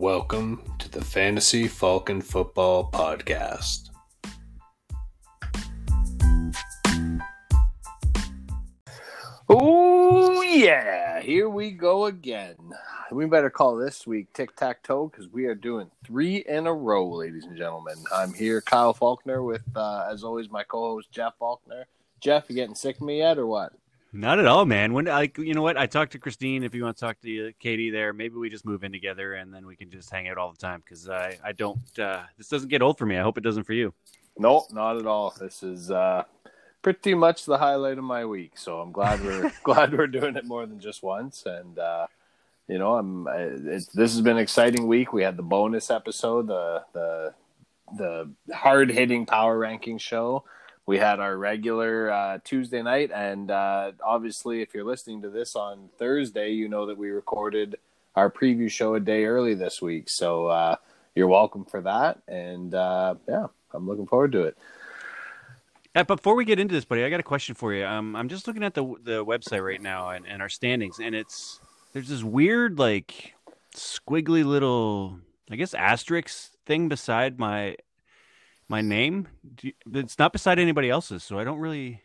Welcome to the Fantasy Falcon Football Podcast. Oh, yeah. Here we go again. We better call this week tic tac toe because we are doing three in a row, ladies and gentlemen. I'm here, Kyle Faulkner, with, uh, as always, my co host, Jeff Faulkner. Jeff, you getting sick of me yet or what? Not at all, man. When like you know what, I talked to Christine. If you want to talk to uh, Katie, there, maybe we just move in together and then we can just hang out all the time. Because I I don't. Uh, this doesn't get old for me. I hope it doesn't for you. No, not at all. This is uh, pretty much the highlight of my week. So I'm glad we're glad we're doing it more than just once. And uh, you know, I'm. This has been an exciting week. We had the bonus episode, the the the hard hitting power ranking show we had our regular uh, Tuesday night, and uh, obviously, if you're listening to this on Thursday, you know that we recorded our preview show a day early this week. So uh, you're welcome for that, and uh, yeah, I'm looking forward to it. Before we get into this, buddy, I got a question for you. Um, I'm just looking at the the website right now and, and our standings, and it's there's this weird like squiggly little, I guess, asterisk thing beside my my name. You, it's not beside anybody else's, so I don't really.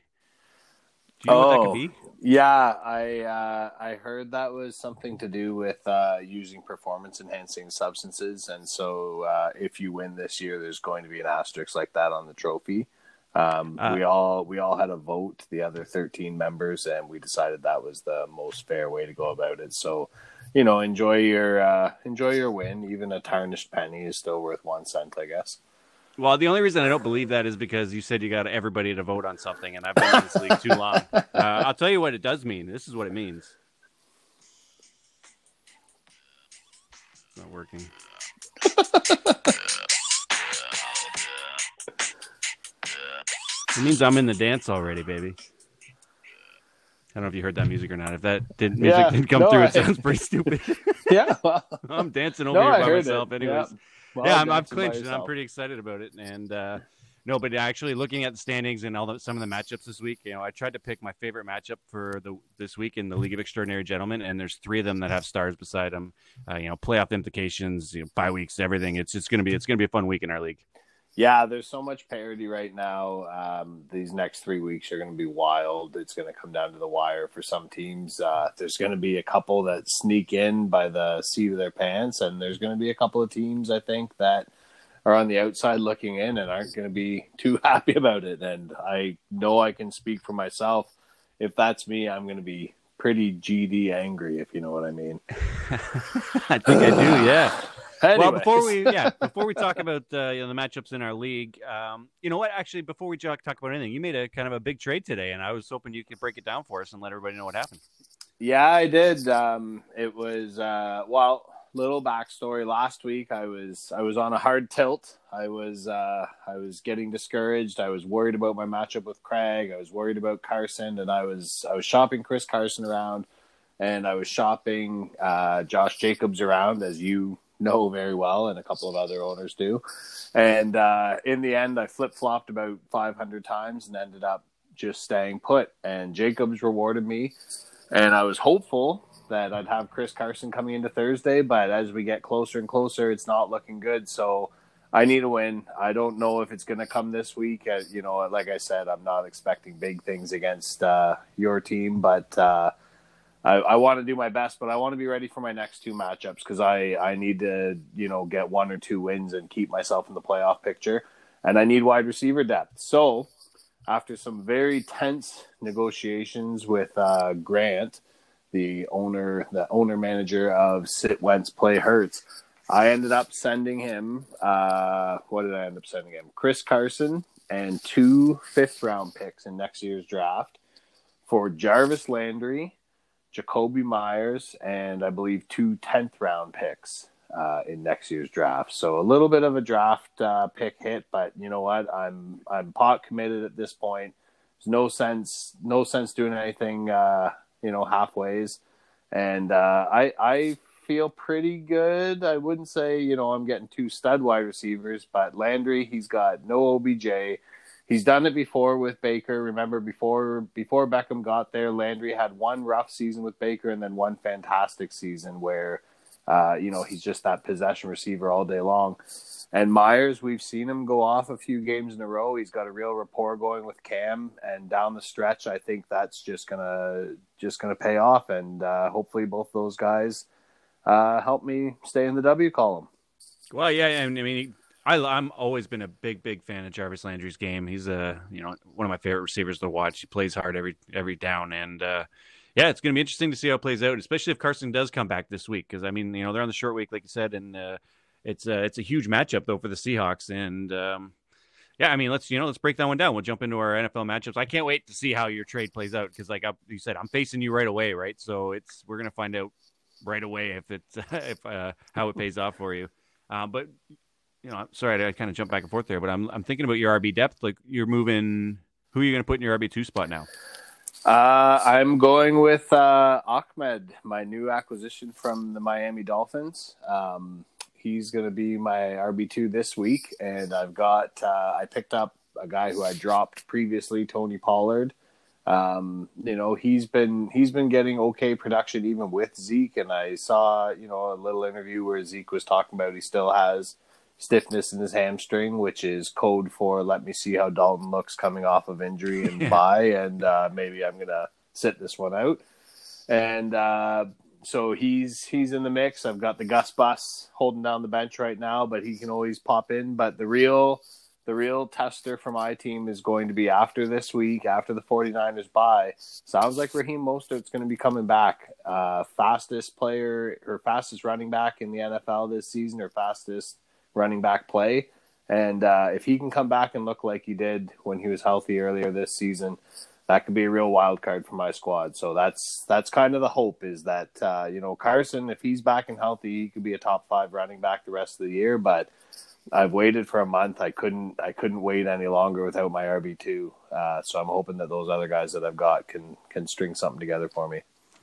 Do you know oh, what that could be? Yeah, I uh, I heard that was something to do with uh, using performance enhancing substances, and so uh, if you win this year, there's going to be an asterisk like that on the trophy. Um, Uh, we all we all had a vote, the other thirteen members, and we decided that was the most fair way to go about it. So, you know, enjoy your uh, enjoy your win. Even a tarnished penny is still worth one cent, I guess. Well, the only reason I don't believe that is because you said you got everybody to vote on something, and I've been in this league too long. Uh, I'll tell you what it does mean. This is what it means. It's not working. It means I'm in the dance already, baby. I don't know if you heard that music or not. If that did, music Yeah, didn't come no, through, I- it sounds pretty stupid. yeah, well, I'm dancing over no, here by myself, it. anyways. Yeah, Well, yeah, I'm, by clinched and I'm pretty excited about it. And uh, no, but actually looking at the standings and all the, some of the matchups this week, you know, I tried to pick my favorite matchup for the this week in the League of Extraordinary Gentlemen, and there's three of them that have stars beside them. Uh, you know, playoff implications, you know, bye weeks, everything. It's just gonna be it's gonna be a fun week in our league. Yeah, there's so much parity right now. Um, these next three weeks are going to be wild. It's going to come down to the wire for some teams. Uh, there's going to be a couple that sneak in by the seat of their pants, and there's going to be a couple of teams I think that are on the outside looking in and aren't going to be too happy about it. And I know I can speak for myself. If that's me, I'm going to be pretty GD angry, if you know what I mean. I think I do, yeah. Well, before we yeah, before we talk about uh, you know, the matchups in our league, um, you know what? Actually, before we talk, talk about anything, you made a kind of a big trade today, and I was hoping you could break it down for us and let everybody know what happened. Yeah, I did. Um, it was uh, well, little backstory. Last week, I was I was on a hard tilt. I was uh, I was getting discouraged. I was worried about my matchup with Craig. I was worried about Carson, and I was I was shopping Chris Carson around, and I was shopping uh, Josh Jacobs around, as you know very well, and a couple of other owners do. And uh, in the end, I flip flopped about 500 times and ended up just staying put. And Jacobs rewarded me and I was hopeful that I'd have Chris Carson coming into Thursday, but as we get closer and closer, it's not looking good. So I need a win. I don't know if it's going to come this week. Uh, you know, like I said, I'm not expecting big things against uh, your team, but uh, I, I want to do my best. But I want to be ready for my next two matchups because I I need to you know get one or two wins and keep myself in the playoff picture, and I need wide receiver depth. So after some very tense negotiations with uh, Grant, the owner, the owner manager of Sit Wentz Play Hurts, I ended up sending him. Uh, what did I end up sending him? Chris Carson and two fifth round picks in next year's draft for Jarvis Landry, Jakobi Meyers, and I believe two 10th round picks uh, in next year's draft. So a little bit of a draft uh, pick hit, but you know what? I'm I'm pot committed at this point. There's no sense no sense doing anything uh, you know halfways, and uh, I I feel pretty good. I wouldn't say you know I'm getting two stud wide receivers, but Landry he's got no OBJ. He's done it before with Baker. Remember before before Beckham got there, Landry had one rough season with Baker and then one fantastic season where Uh, you know, he's just that possession receiver all day long. And Meyers, we've seen him go off a few games in a row. He's got a real rapport going with Cam, and down the stretch, I think that's just gonna just gonna pay off. And uh, hopefully, both those guys uh, help me stay in the W column. Well, yeah, I mean, I, I'm always been a big, big fan of Jarvis Landry's game. He's a you know one of my favorite receivers to watch. He plays hard every every down, and uh, yeah, it's going to be interesting to see how it plays out, especially if Carson does come back this week. Because I mean, you know, they're on the short week, like you said, and uh, it's a, it's a huge matchup though for the Seahawks. And um, yeah, I mean, let's you know let's break that one down. We'll jump into our NFL matchups. I can't wait to see how your trade plays out because, like I, you said, I'm facing you right away, right? So it's we're gonna find out right away if it's if uh, how it pays off for you. Uh, but you know, sorry, I kind of jump back and forth there, but I'm I'm thinking about your RB depth. Like you're moving. Who are you going to put in your RB two spot now? Uh, I'm going with uh, Ahmed, my new acquisition from the Miami Dolphins. Um, he's going to be my RB two this week, and I've got uh, I picked up a guy who I dropped previously, Tony Pollard. Um, you know, he's been he's been getting okay production even with Zeke, and I saw you know a little interview where Zeke was talking about he still has stiffness in his hamstring, which is code for let me see how Dalton looks coming off of injury and buy, and uh, maybe I'm gonna sit this one out. And uh, so he's he's in the mix. I've got the Gus Bus holding down the bench right now, but he can always pop in. But the real the real tester for my team is going to be after this week, after the 49ers bye. Sounds like Raheem Mostert's going to be coming back. Uh, fastest player or fastest running back in the NFL this season, or fastest running back play. And uh, if he can come back and look like he did when he was healthy earlier this season, that could be a real wild card for my squad. So that's that's kind of the hope is that uh, you know Carson, if he's back and healthy, he could be a top five running back the rest of the year. But I've waited for a month. I couldn't I couldn't wait any longer without my RB two. Uh, so I'm hoping that those other guys that I've got can can string something together for me.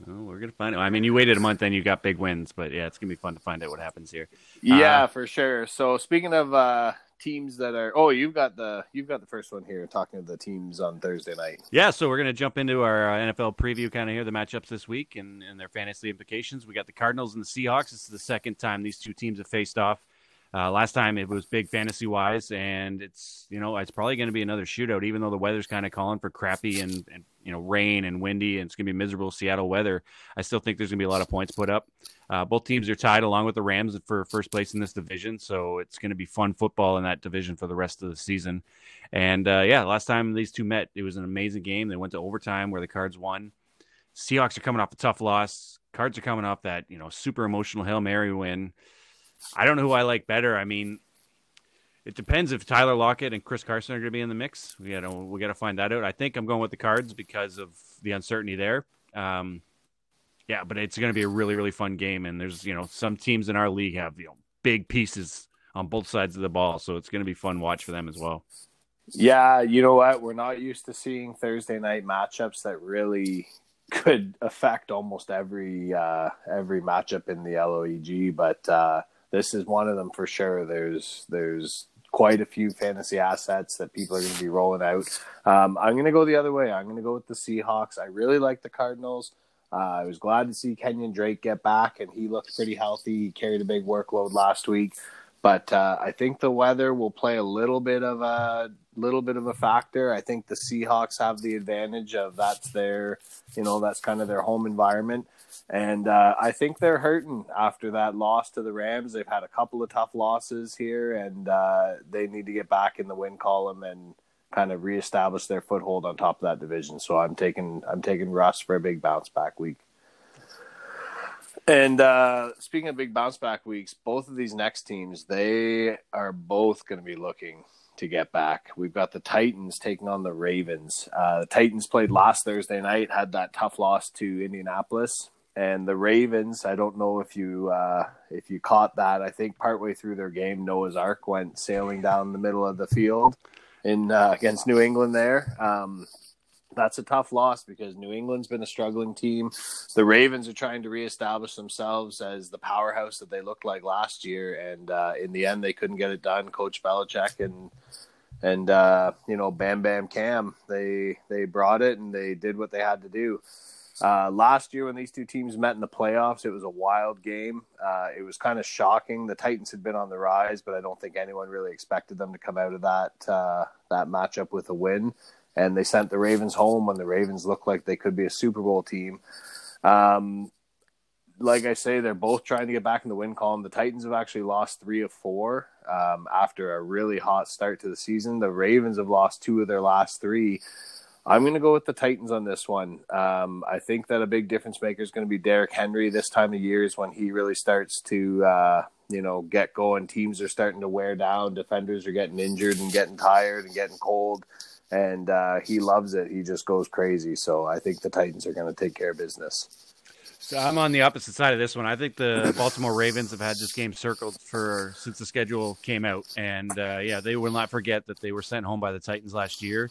Oh, we're gonna find out. I mean, you waited a month, and you got big wins, but yeah, it's gonna be fun to find out what happens here. Yeah, uh, for sure. So speaking of uh, teams that are, oh, you've got the you've got the first one here, talking to the teams on Thursday night. Yeah, so we're gonna jump into our uh, NFL preview, kind of here the matchups this week and, and their fantasy implications. We got the Cardinals and the Seahawks. This is the second time these two teams have faced off. Uh, last time it was big fantasy wise, and it's you know it's probably going to be another shootout, even though the weather's kind of calling for crappy and, and you know rain and windy, and it's going to be miserable Seattle weather. I still think there's going to be a lot of points put up. Uh, both teams are tied along with the Rams for first place in this division, so it's going to be fun football in that division for the rest of the season. And uh, yeah, last time these two met, it was an amazing game. They went to overtime where the Cards won. Seahawks are coming off a tough loss. Cards are coming off that you know super emotional hail mary win. I don't know who I like better. I mean, it depends if Tyler Lockett and Chris Carson are going to be in the mix. We got to we got to find that out. I think I'm going with the Cards because of the uncertainty there. Um, yeah, but it's going to be a really really fun game, and there's you know some teams in our league have you know big pieces on both sides of the ball, so it's going to be fun watch for them as well. Yeah, you know what? We're not used to seeing Thursday night matchups that really could affect almost every uh, every matchup in the LOEG, but. Uh, this is one of them for sure. There's there's quite a few fantasy assets that people are going to be rolling out. Um, I'm going to go the other way. I'm going to go with the Seahawks. I really like the Cardinals. Uh, I was glad to see Kenyan Drake get back, and he looked pretty healthy. He carried a big workload last week, but uh, I think the weather will play a little bit of a little bit of a factor. I think the Seahawks have the advantage of that's their, you know, that's kind of their home environment. And uh, I think they're hurting after that loss to the Rams. They've had a couple of tough losses here, and uh, they need to get back in the win column and kind of reestablish their foothold on top of that division. So I'm taking I'm taking Russ for a big bounce back week. And uh, speaking of big bounce back weeks, both of these next teams they are both going to be looking to get back. We've got the Titans taking on the Ravens. Uh, the Titans played last Thursday night, had that tough loss to Indianapolis and the Ravens. I don't know if you uh, if you caught that. I think partway through their game, Noah's Ark went sailing down the middle of the field in uh, against New England. There, um, that's a tough loss because New England's been a struggling team. The Ravens are trying to reestablish themselves as the powerhouse that they looked like last year, and uh, in the end, they couldn't get it done. Coach Belichick and and uh, you know Bam Bam Cam, they they brought it and they did what they had to do. Uh, last year, when these two teams met in the playoffs, it was a wild game. Uh, it was kind of shocking. The Titans had been on the rise, but I don't think anyone really expected them to come out of that uh, that matchup with a win. And they sent the Ravens home when the Ravens looked like they could be a Super Bowl team. Um, like I say, they're both trying to get back in the win column. The Titans have actually lost three of four um, after a really hot start to the season. The Ravens have lost two of their last three. I'm going to go with the Titans on this one. Um, I think that a big difference maker is going to be Derrick Henry. This time of year is when he really starts to, uh, you know, get going. Teams are starting to wear down. Defenders are getting injured and getting tired and getting cold. And uh, he loves it. He just goes crazy. So I think the Titans are going to take care of business. So I'm on the opposite side of this one. I think the Baltimore Ravens have had this game circled for since the schedule came out, and uh, yeah, they will not forget that they were sent home by the Titans last year.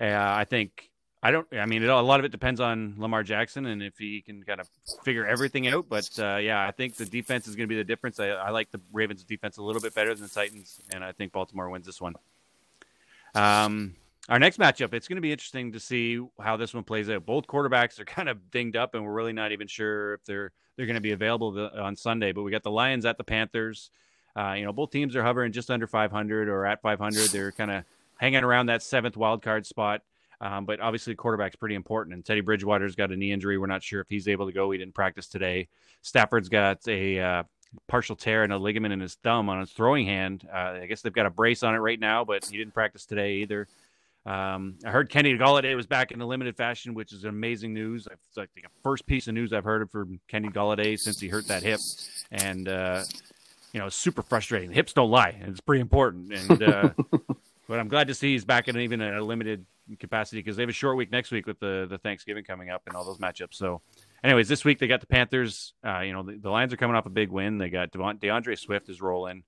Uh, I think I don't. I mean, it, a lot of it depends on Lamar Jackson and if he can kind of figure everything out. But uh, yeah, I think the defense is going to be the difference. I, I, like the Ravens' defense a little bit better than the Titans, and I think Baltimore wins this one. Um, our next matchup, it's going to be interesting to see how this one plays out. Both quarterbacks are kind of dinged up, and we're really not even sure if they're they're going to be available on Sunday. But we got the Lions at the Panthers. Uh, you know, both teams are hovering just under 500 or at 500. They're kind of hanging around that seventh wild card spot. Um, but obviously, the quarterback's pretty important. And Teddy Bridgewater's got a knee injury. We're not sure if he's able to go. He didn't practice today. Stafford's got a uh, partial tear and a ligament in his thumb on his throwing hand. Uh, I guess they've got a brace on it right now, but he didn't practice today either. Um, I heard Kenny Golladay was back in a limited fashion, which is amazing news. It's like the first piece of news I've heard from Kenny Golladay since he hurt that hip, and uh, you know, super frustrating. The hips don't lie, and it's pretty important. And uh, but I'm glad to see he's back in even a limited capacity because they have a short week next week with the the Thanksgiving coming up and all those matchups. So, anyways, this week they got the Panthers. Uh, you know, the, the, Lions are coming off a big win. They got Devont, D'Andre Swift is rolling.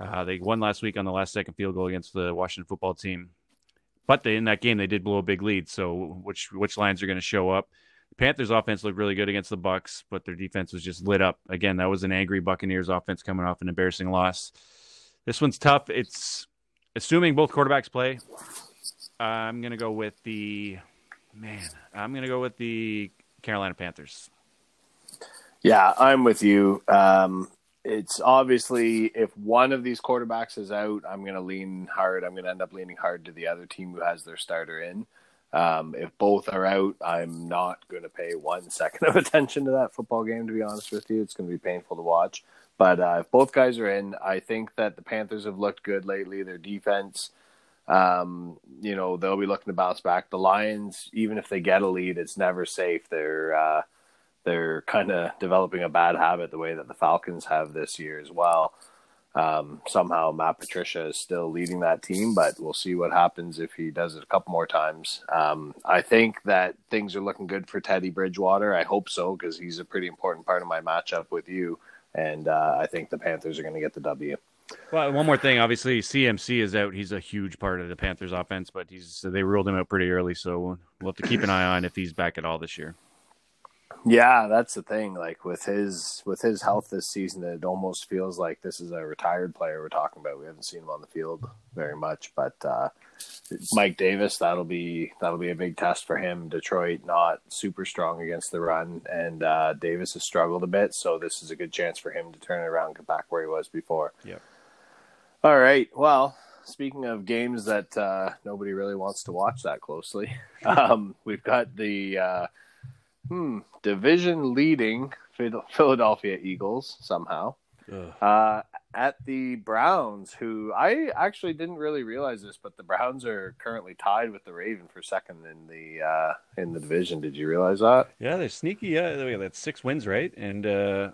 Uh, they won last week on the last second field goal against the Washington football team. But they, in that game, they did blow a big lead. So which which Lions are going to show up? The Panthers' offense looked really good against the Bucks, but their defense was just lit up. Again, that was an angry Buccaneers offense coming off an embarrassing loss. This one's tough. It's assuming both quarterbacks play. I'm going to go with the man. I'm going to go with the Carolina Panthers. Yeah, I'm with you. Um, it's obviously if one of these quarterbacks is out, I'm going to lean hard. I'm going to end up leaning hard to the other team who has their starter in. Um, if both are out, I'm not going to pay one second of attention to that football game. To be honest with you, it's going to be painful to watch. But uh, if both guys are in, I think that the Panthers have looked good lately. Their defense, um, you know, they'll be looking to bounce back. The Lions, even if they get a lead, it's never safe. They're uh, they're kind of developing a bad habit the way that the Falcons have this year as well. Um, somehow Matt Patricia is still leading that team, but we'll see what happens if he does it a couple more times. Um, I think that things are looking good for Teddy Bridgewater. I hope so because he's a pretty important part of my matchup with you, and uh, I think the Panthers are going to get the W. Well, one more thing. Obviously, CMC is out. He's a huge part of the Panthers' offense, but he's they ruled him out pretty early, so we'll have to keep an eye on if he's back at all this year. Yeah, that's the thing. Like with his with his health this season, it almost feels like this is a retired player we're talking about. We haven't seen him on the field very much, but uh, Mike Davis, that'll be that'll be a big test for him. Detroit not super strong against the run, and uh, Davis has struggled a bit, so this is a good chance for him to turn it around, and get back where he was before. Yeah. All right. Well, speaking of games that uh, nobody really wants to watch that closely, um, we've got the uh, Hmm. Division leading Philadelphia Eagles somehow. Uh, at the Browns, who I actually didn't really realize this, but the Browns are currently tied with the Raven for second in the uh, in the division. Did you realize that? Yeah, they're sneaky. Yeah, they got six wins, right? And uh,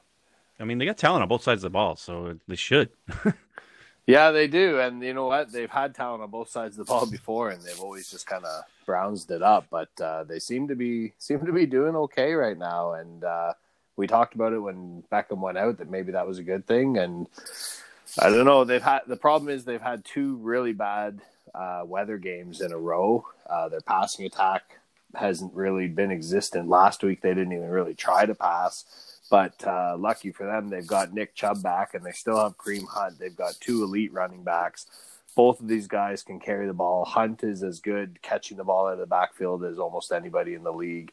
I mean, they got talent on both sides of the ball, so they should. Yeah, they do, and you know what? They've had talent on both sides of the ball before, and they've always just kind of brownsed it up. But uh, they seem to be seem to be doing okay right now. And uh, we talked about it when Beckham went out that maybe that was a good thing. And I don't know. They've had the problem is they've had two really bad uh, weather games in a row. Uh, their passing attack hasn't really been existent. Last week they didn't even really try to pass. But uh, lucky for them, they've got Nick Chubb back, and they still have Kareem Hunt. They've got two elite running backs. Both of these guys can carry the ball. Hunt is as good catching the ball out of the backfield as almost anybody in the league.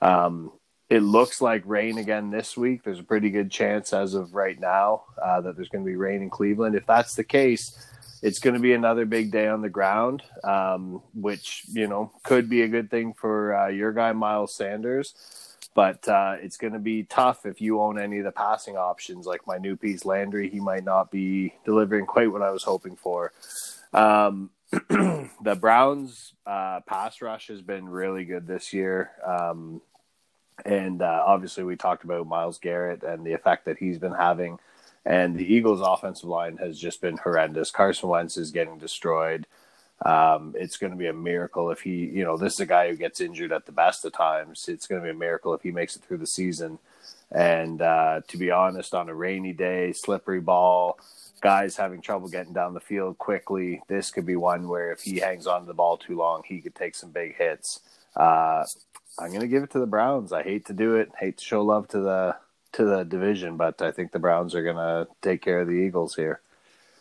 Um, it looks like rain again this week. There's a pretty good chance as of right now uh, that there's going to be rain in Cleveland. If that's the case, it's going to be another big day on the ground, um, which you know could be a good thing for uh, your guy Miles Sanders. But uh, it's going to be tough if you own any of the passing options, like my new piece Landry. He might not be delivering quite what I was hoping for. Um, the Browns' uh, pass rush has been really good this year. Um, and uh, obviously, we talked about Myles Garrett and the effect that he's been having. And the Eagles' offensive line has just been horrendous. Carson Wentz is getting destroyed. Um, it's going to be a miracle if he, you know, this is a guy who gets injured at the best of times. It's going to be a miracle if he makes it through the season. And uh, to be honest, on a rainy day, slippery ball, guys having trouble getting down the field quickly, this could be one where if he hangs on to the ball too long, he could take some big hits. Uh, I'm going to give it to the Browns. I hate to do it. Hate to show love to the to the division, but I think the Browns are going to take care of the Eagles here.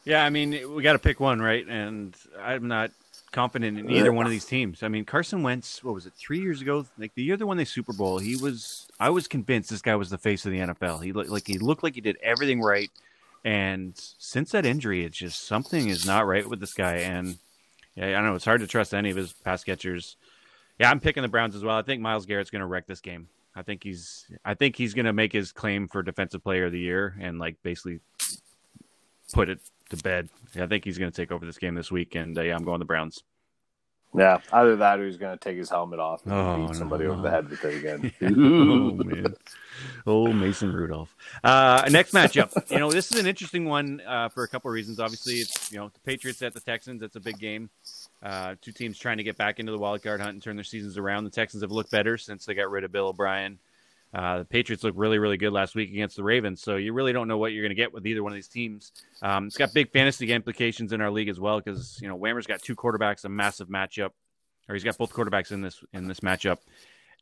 Yeah, I mean, we got to pick one, right? And I'm not confident in either one of these teams. I mean, Carson Wentz, what was it, three years ago? Like the year they won the Super Bowl, he was. I was convinced this guy was the face of the NFL. He looked like he looked like he did everything right, and since that injury, it's just something is not right with this guy. And yeah, I don't know. It's hard to trust any of his pass catchers. Yeah, I'm picking the Browns as well. I think Myles Garrett's going to wreck this game. I think he's I think he's going to make his claim for defensive player of the year and like basically put it to bed. I think he's going to take over this game this week and uh, yeah, I'm going the Browns. Yeah, either that or he's going to take his helmet off and Oh, beat somebody no. over the head with it again. oh man, oh Mason Rudolph. Uh, next matchup, you know, this is an interesting one uh, for a couple of reasons. Obviously, it's you know the Patriots at the Texans. It's a big game. Uh, two teams trying to get back into the wild card hunt and turn their seasons around. The Texans have looked better since they got rid of Bill O'Brien. Uh, the Patriots looked really, really good last week against the Ravens. So you really don't know what you're going to get with either one of these teams. Um, it's got big fantasy implications in our league as well because you know Whammer's got two quarterbacks, a massive matchup, or he's got both quarterbacks in this in this matchup,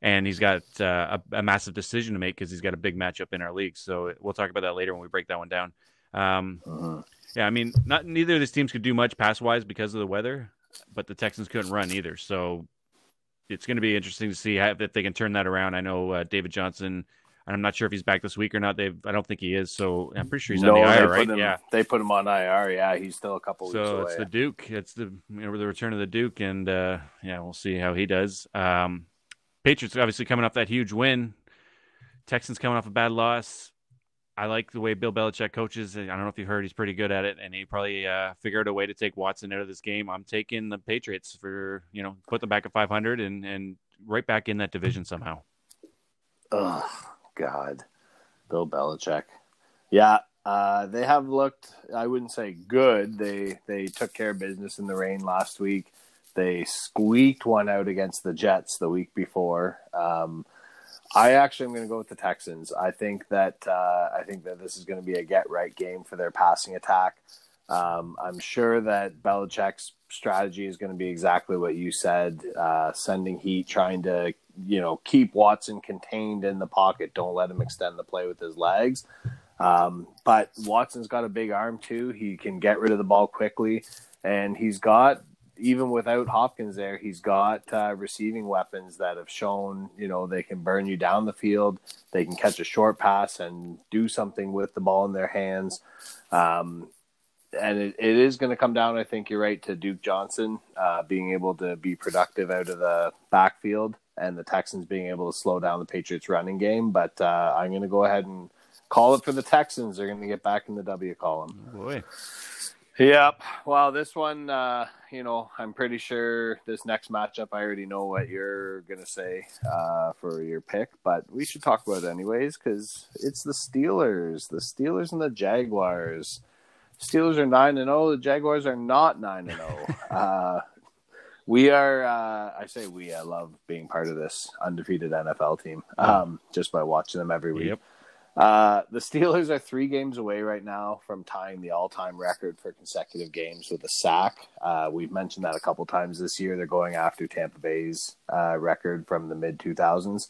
and he's got uh, a, a massive decision to make because he's got a big matchup in our league. So we'll talk about that later when we break that one down. Um, Mhm. yeah, I mean, not neither of these teams could do much pass wise because of the weather, but the Texans couldn't run either. So it's going to be interesting to see how, if they can turn that around. I know uh, David Johnson. I'm not sure if he's back this week or not. They've, I don't think he is. So I'm pretty sure he's no, on the IR, right? him, Yeah. they put him on IR. Yeah, he's still a couple weeks So away. it's the Duke. It's the you know, the return of the Duke, and uh, yeah, we'll see how he does. Um, Patriots obviously coming off that huge win. Texans coming off a bad loss. I like the way Bill Belichick coaches. I don't know if you heard, he's pretty good at it, and he probably uh, figured a way to take Watson out of this game. I'm taking the Patriots for you know put them back at 500 and and right back in that division somehow. Oh God, Bill Belichick. Yeah, uh, they have looked. I wouldn't say good. They they took care of business in the rain last week. They squeaked one out against the Jets the week before. Um, I actually am going to go with the Texans. I think that uh, I think that this is going to be a get right game for their passing attack. Um, I'm sure that Belichick's strategy is going to be exactly what you said: uh, sending heat, trying to you know keep Watson contained in the pocket. Don't let him extend the play with his legs. Um, but Watson's got a big arm too. He can get rid of the ball quickly, and he's got even without Hopkins there, he's got uh, receiving weapons that have shown you know they can burn you down the field. They can catch a short pass and do something with the ball in their hands. Um, and it, it is going to come down, I think you're right, to Duke Johnson uh, being able to be productive out of the backfield and the Texans being able to slow down the Patriots running game. But uh, I'm going to go ahead and call it for the Texans. They're going to get back in the W column. Boy, Yep. Well, this one, uh, you know, I'm pretty sure this next matchup, I already know what you're going to say uh, for your pick, but we should talk about it anyways because it's the Steelers, the Steelers and the Jaguars. Steelers are 9 and 0, the Jaguars are not 9 and 0. Uh, we are, uh, I say we, I love being part of this undefeated NFL team um, just by watching them every week. yep. Uh, the Steelers are three games away right now from tying the all-time record for consecutive games with a sack. Uh, we've mentioned that a couple times this year. They're going after Tampa Bay's uh, record from the mid 2000s.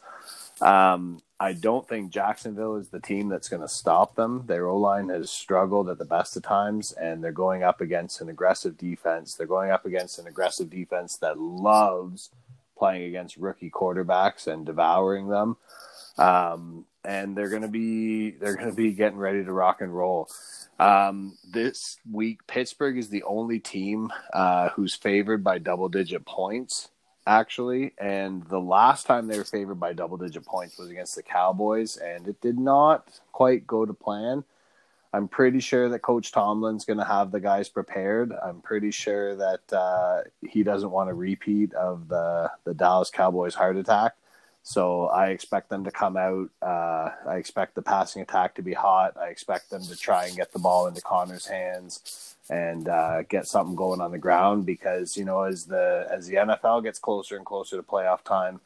Um, I don't think Jacksonville is the team that's going to stop them. Their O line has struggled at the best of times, and they're going up against an aggressive defense. They're going up against an aggressive defense that loves playing against rookie quarterbacks and devouring them. um, and they're going to be they're going to be getting ready to rock and roll. Um, this week, Pittsburgh is the only team uh, who's favored by double digit points, actually. And the last time they were favored by double digit points was against the Cowboys, and it did not quite go to plan. I'm pretty sure that Coach Tomlin's going to have the guys prepared. I'm pretty sure that uh, he doesn't want a repeat of the the Dallas Cowboys heart attack. So I expect them to come out. Uh, I expect the passing attack to be hot. I expect them to try and get the ball into Connor's hands and uh, get something going on the ground because you know as the as the NFL gets closer and closer to playoff time,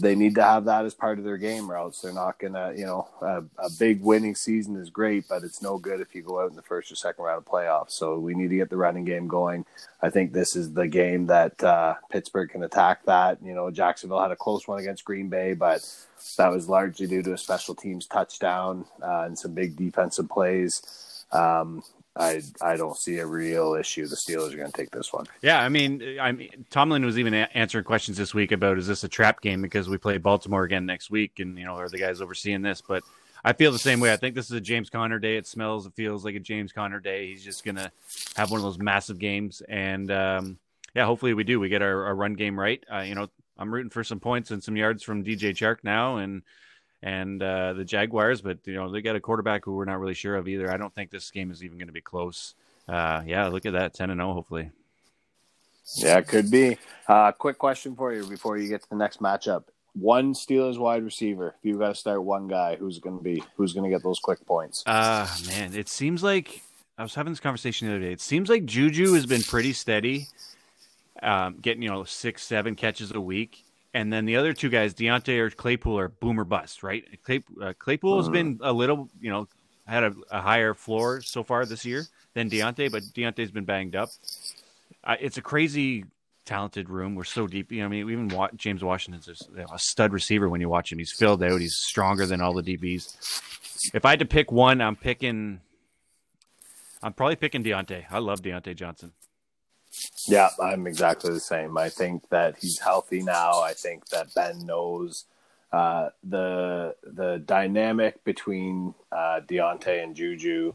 they need to have that as part of their game, else they're not gonna. You know, a, a, big winning season is great, but it's no good if you go out in the first or second round of playoffs. So we need to get the running game going. I think this is the game that uh, Pittsburgh can attack. That you know, Jacksonville had a close one against Green Bay, but that was largely due to a special teams touchdown uh, and some big defensive plays. Um, I I don't see a real issue. The Steelers are going to take this one. Yeah, I mean, I mean, Tomlin was even a- answering questions this week about is this a trap game because we play Baltimore again next week, and you know, are the guys overseeing this? But I feel the same way. I think this is a James Conner day. It smells, it feels like a James Conner day. He's just going to have one of those massive games, and um, yeah, hopefully we do. We get our, our run game right. Uh, you know, I'm rooting for some points and some yards from DJ Chark now, and and uh, the Jaguars, but you know they got a quarterback who we're not really sure of either. I don't think this game is even going to be close. Uh, yeah, look at that, ten and zero, oh, hopefully. Yeah, it could be. Uh, quick question for you before you get to the next matchup. One Steelers wide receiver. If you've got to start one guy, who's going to be? Who's going to get those quick points? Uh man, it seems like I was having this conversation the other day. It seems like Juju has been pretty steady, um, getting you know six, seven catches a week and then the other two guys, Diontae or Claypool, are boomer bust, right? Clay, uh, Claypool has been uh-huh. a little, you know, had a, a, higher floor so far this year than Diontae, but Diontae's been banged up. Uh, it's a crazy talented room. We're so deep. You know, I mean, even James Washington's a, a stud receiver when you watch him. He's filled out. He's stronger than all the DBs. If I had to pick one, I'm picking. I'm probably picking Diontae. I love Diontae Johnson. Yeah, I'm exactly the same. I think that he's healthy now. I think that Ben knows uh, the the dynamic between uh, Diontae and Juju.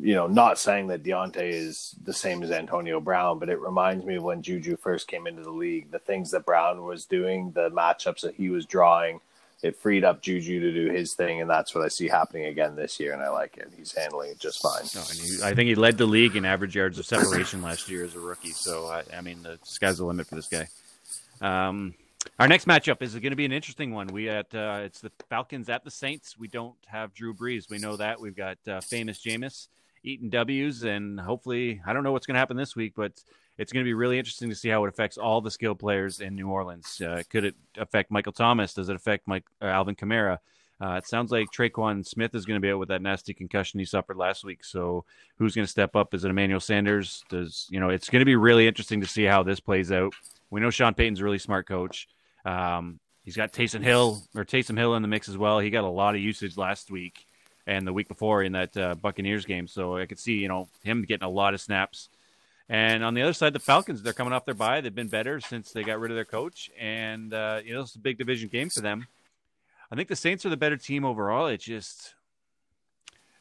You know, not saying that Diontae is the same as Antonio Brown, but it reminds me of when Juju first came into the league. The things that Brown was doing, the matchups that he was drawing, it freed up Juju to do his thing, and that's what I see happening again this year, and I like it. He's handling it just fine. No, he, I think he led the league in average yards of separation last year as a rookie. So I, I mean, the sky's the limit for this guy. Um, our next matchup is going to be an interesting one. We at uh, it's the Falcons at the Saints. We don't have Drew Brees. We know that we've got uh, famous Jameis eating W's, and hopefully, I don't know what's going to happen this week, but it's going to be really interesting to see how it affects all the skilled players in New Orleans. Uh, could it affect Michael Thomas? Does it affect Mike uh, Alvin Kamara? Uh, it sounds like Tre'Quan Smith is going to be out with that nasty concussion he suffered last week. So who's going to step up? Is it Emmanuel Sanders? Does you know? It's going to be really interesting to see how this plays out. We know Sean Payton's a really smart coach. Um, he's got Taysom Hill or Taysom Hill in the mix as well. He got a lot of usage last week and the week before in that uh, Buccaneers game. So I could see you know him getting a lot of snaps. And on the other side, the Falcons, they're coming off their bye. They've been better since they got rid of their coach. And, uh, you know, it's a big division game for them. I think the Saints are the better team overall. It just.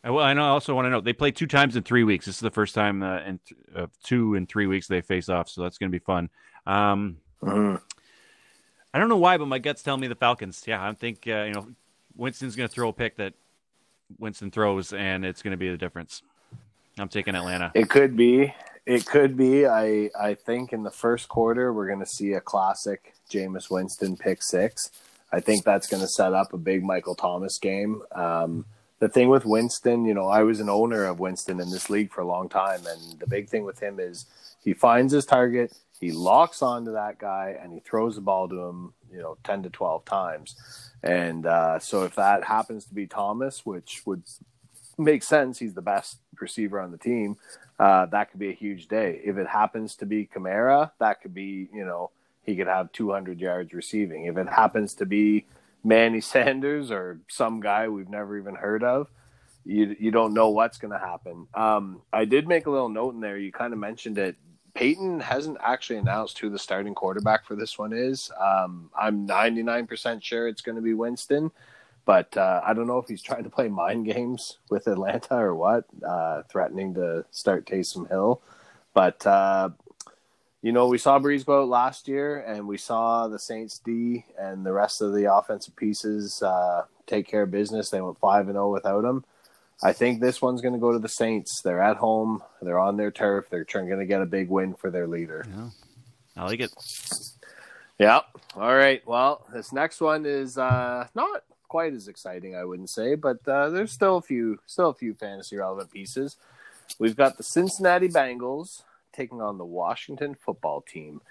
Well, I also want to know they play two times in three weeks. This is the first time uh, in uh, two in three weeks they face off, so that's going to be fun. Um. I don't know why, but my guts tell me the Falcons. Yeah, I think uh, you know Winston's going to throw a pick that Winston throws, and it's going to be the difference. I'm taking Atlanta. It could be. It could be. I I think in the first quarter we're going to see a classic Jameis Winston pick six. I think that's going to set up a big Michael Thomas game. Um, the thing with Winston, you know, I was an owner of Winston in this league for a long time, and the big thing with him is he finds his target, he locks onto that guy, and he throws the ball to him, you know, ten to twelve times. And uh, so if that happens to be Thomas, which would make sense, he's the best receiver on the team uh, that could be a huge day. If it happens to be Kamara, that could be, you know, he could have 200 yards receiving. If it happens to be Manny Sanders or some guy we've never even heard of, you you don't know what's going to happen. Um, I did make a little note in there. You kind of mentioned it. Payton hasn't actually announced who the starting quarterback for this one is. Um, I'm 99% sure it's going to be Winston, but uh, I don't know if he's trying to play mind games with Atlanta or what, uh, threatening to start Taysom Hill. But uh, you know, we saw Brees go out last year, and we saw the Saints D and the rest of the offensive pieces uh, take care of business. They went five and zero without him. I think this one's going to go to the Saints. They're at home. They're on their turf. They're trying going to get a big win for their leader. Yeah. I like it. Yeah. All right. Well, this next one is uh, not quite as exciting, I wouldn't say, but uh, there's still a few, still a few fantasy relevant pieces. We've got the Cincinnati Bengals taking on the Washington Football Team.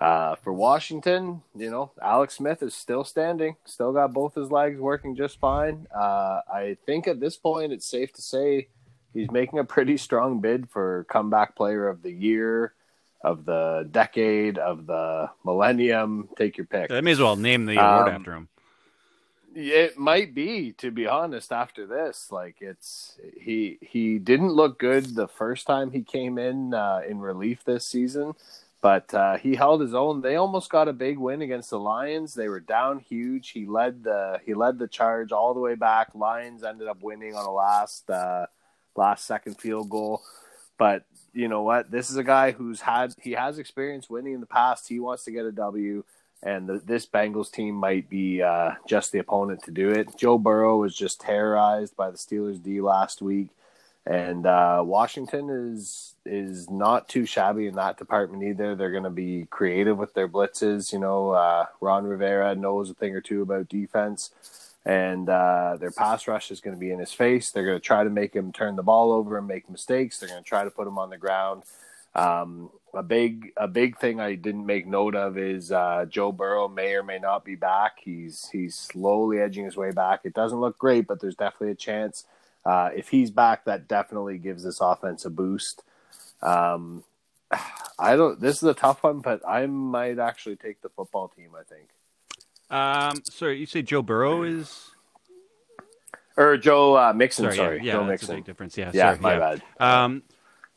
Uh, for Washington, you know, Alex Smith is still standing, still got both his legs working just fine. Uh, I think at this point, it's safe to say he's making a pretty strong bid for comeback player of the year, of the decade, of the millennium. Take your pick. I may as well name the award Um, after him. It might be, to be honest. After this, like it's he he didn't look good the first time he came in uh, in relief this season, but uh, he held his own. They almost got a big win against the Lions. They were down huge. He led the he led the charge all the way back. Lions ended up winning on a last uh, last second field goal, but you know what? This is a guy who's had he has experience winning in the past. He wants to get a W and the, this Bengals team might be uh, just the opponent to do it. Joe Burrow was just terrorized by the Steelers D last week, and uh, Washington is is not too shabby in that department either. They're going to be creative with their blitzes. You know, uh, Ron Rivera knows a thing or two about defense, and uh, their pass rush is going to be in his face. They're going to try to make him turn the ball over and make mistakes. They're going to try to put him on the ground. Um, a big a big thing I didn't make note of is uh, Joe Burrow may or may not be back. He's he's slowly edging his way back. It doesn't look great, but there's definitely a chance. Uh, if he's back, that definitely gives this offense a boost. Um, I don't. This is a tough one, but I might actually take the football team. I think, Um, sorry, you say Joe Burrow is? or Joe uh, Mixon. Sorry, Sorry, yeah, yeah Joe that's a Mixon. big difference. Yeah, Yeah, sorry, my yeah. bad. Um,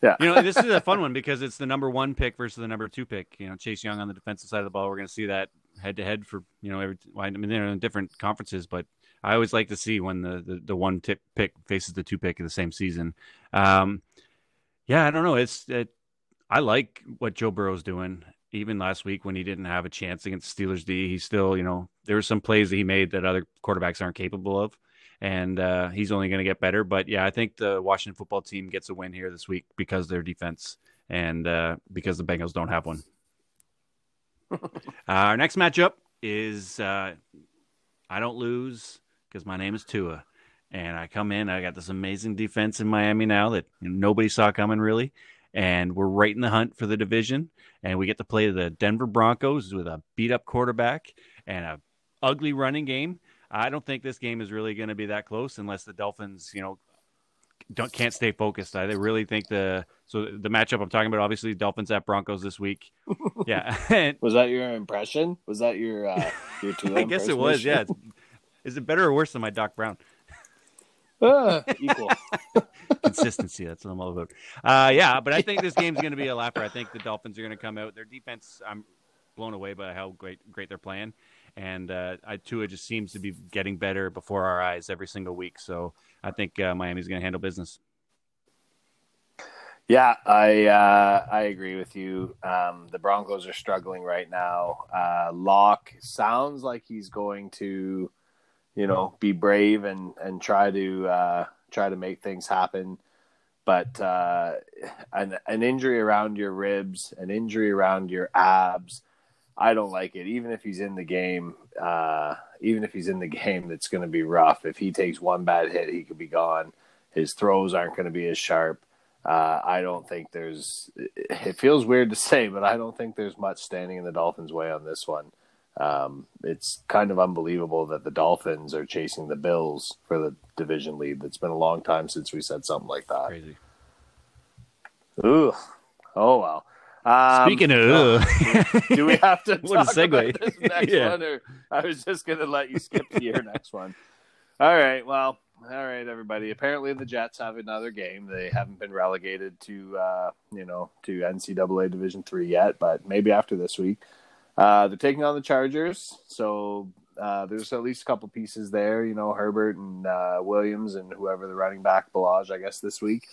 Yeah. you know, this is a fun one because it's the number one pick versus the number two pick. You know, Chase Young on the defensive side of the ball. We're going to see that head to head for you know every. I mean, they're in different conferences, but I always like to see when the the, the one tip pick faces the two pick in the same season. Um, yeah, I don't know. It's it, I like what Joe Burrow's doing. Even last week when he didn't have a chance against Steelers D, he still, you know, there were some plays that he made that other quarterbacks aren't capable of and uh, he's only going to get better. But yeah, I think the Washington football team gets a win here this week because of their defense and uh, because the Bengals don't have one. our next matchup is uh, I don't lose because my name is Tua, and I come in. I got this amazing defense in Miami now that nobody saw coming really, and we're right in the hunt for the division. And we get to play the Denver Broncos with a beat up quarterback and a ugly running game. I don't think this game is really going to be that close unless the Dolphins, you know, don't can't stay focused. I really think the so the matchup I'm talking about, obviously Dolphins at Broncos this week. Yeah, Was that your impression? Was that your uh, your Tua I guess it was. Yeah, is it better or worse than my Doc Brown? Ah, equal. Consistency. That's what I'm all about. Uh, yeah, but I think this game's going to be a laugher. I think the Dolphins are going to come out. Their defense, I'm blown away by how great great they're playing, and uh, I, Tua just seems to be getting better before our eyes every single week. So I think uh, Miami's going to handle business. Yeah, I uh, I agree with you. Um, the Broncos are struggling right now. Uh, Lock sounds like he's going to, you know, be brave and and try to uh, try to make things happen. But uh, an an injury around your ribs, an injury around your abs, I don't like it. Even if he's in the game, uh, even if he's in the game, that's going to be rough. If he takes one bad hit, he could be gone. His throws aren't going to be as sharp. Uh, I don't think there's. It feels weird to say, but I don't think there's much standing in the Dolphins' way on this one. Um, it's kind of unbelievable that the Dolphins are chasing the Bills for the division lead. It's been a long time since we said something like that. Crazy. Ooh, oh well. Um, Speaking of, do we have to What a talk segue. about this next Yeah. one, or I was just going to let you skip to your next one? All right, well, all right, everybody. Apparently, the Jets have another game. They haven't been relegated to, uh, you know, to NCAA Division three yet, but maybe after this week. Uh, they're taking on the Chargers, so uh, there's at least a couple pieces there. You know, Herbert and uh, Williams and whoever the running back Ballage, I guess this week.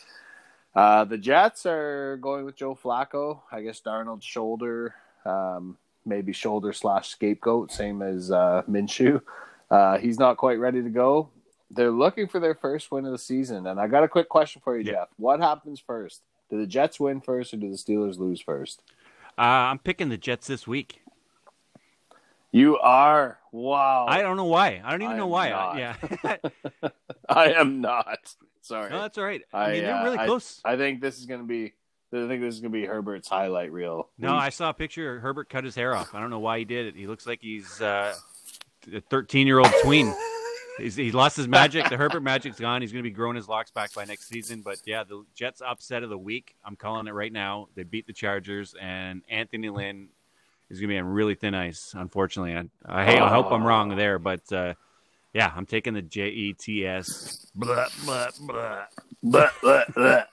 Uh, the Jets are going with Joe Flacco. I guess Darnold's shoulder, um, maybe shoulder slash scapegoat, same as uh, Minshew. Uh, he's not quite ready to go. They're looking for their first win of the season, and I got a quick question for you, Yeah. Jeff. What happens first? Do the Jets win first, or do the Steelers lose first? Uh, I'm picking the Jets this week. You are wow. I don't know why. I don't even I know why. I, yeah. I am not. Sorry. no, that's all right. I, I, mean, they're uh, really close. I think this is going to be. I think this is going to be Herbert's highlight reel. no. I saw a picture. Herbert cut his hair off. I don't know why he did it. He looks like he's uh, a 13 year old tween. He's, he lost his magic. The Herbert magic's gone. He's going to be growing his locks back by next season. But yeah, the Jets upset of the week. I'm calling it right now. They beat the Chargers, and Anthony Lynn is going to be on really thin ice. Unfortunately, I, I, I hope I'm wrong there, but uh, yeah, I'm taking the J E T S. Blah blah blah. Bleh, bleh, bleh.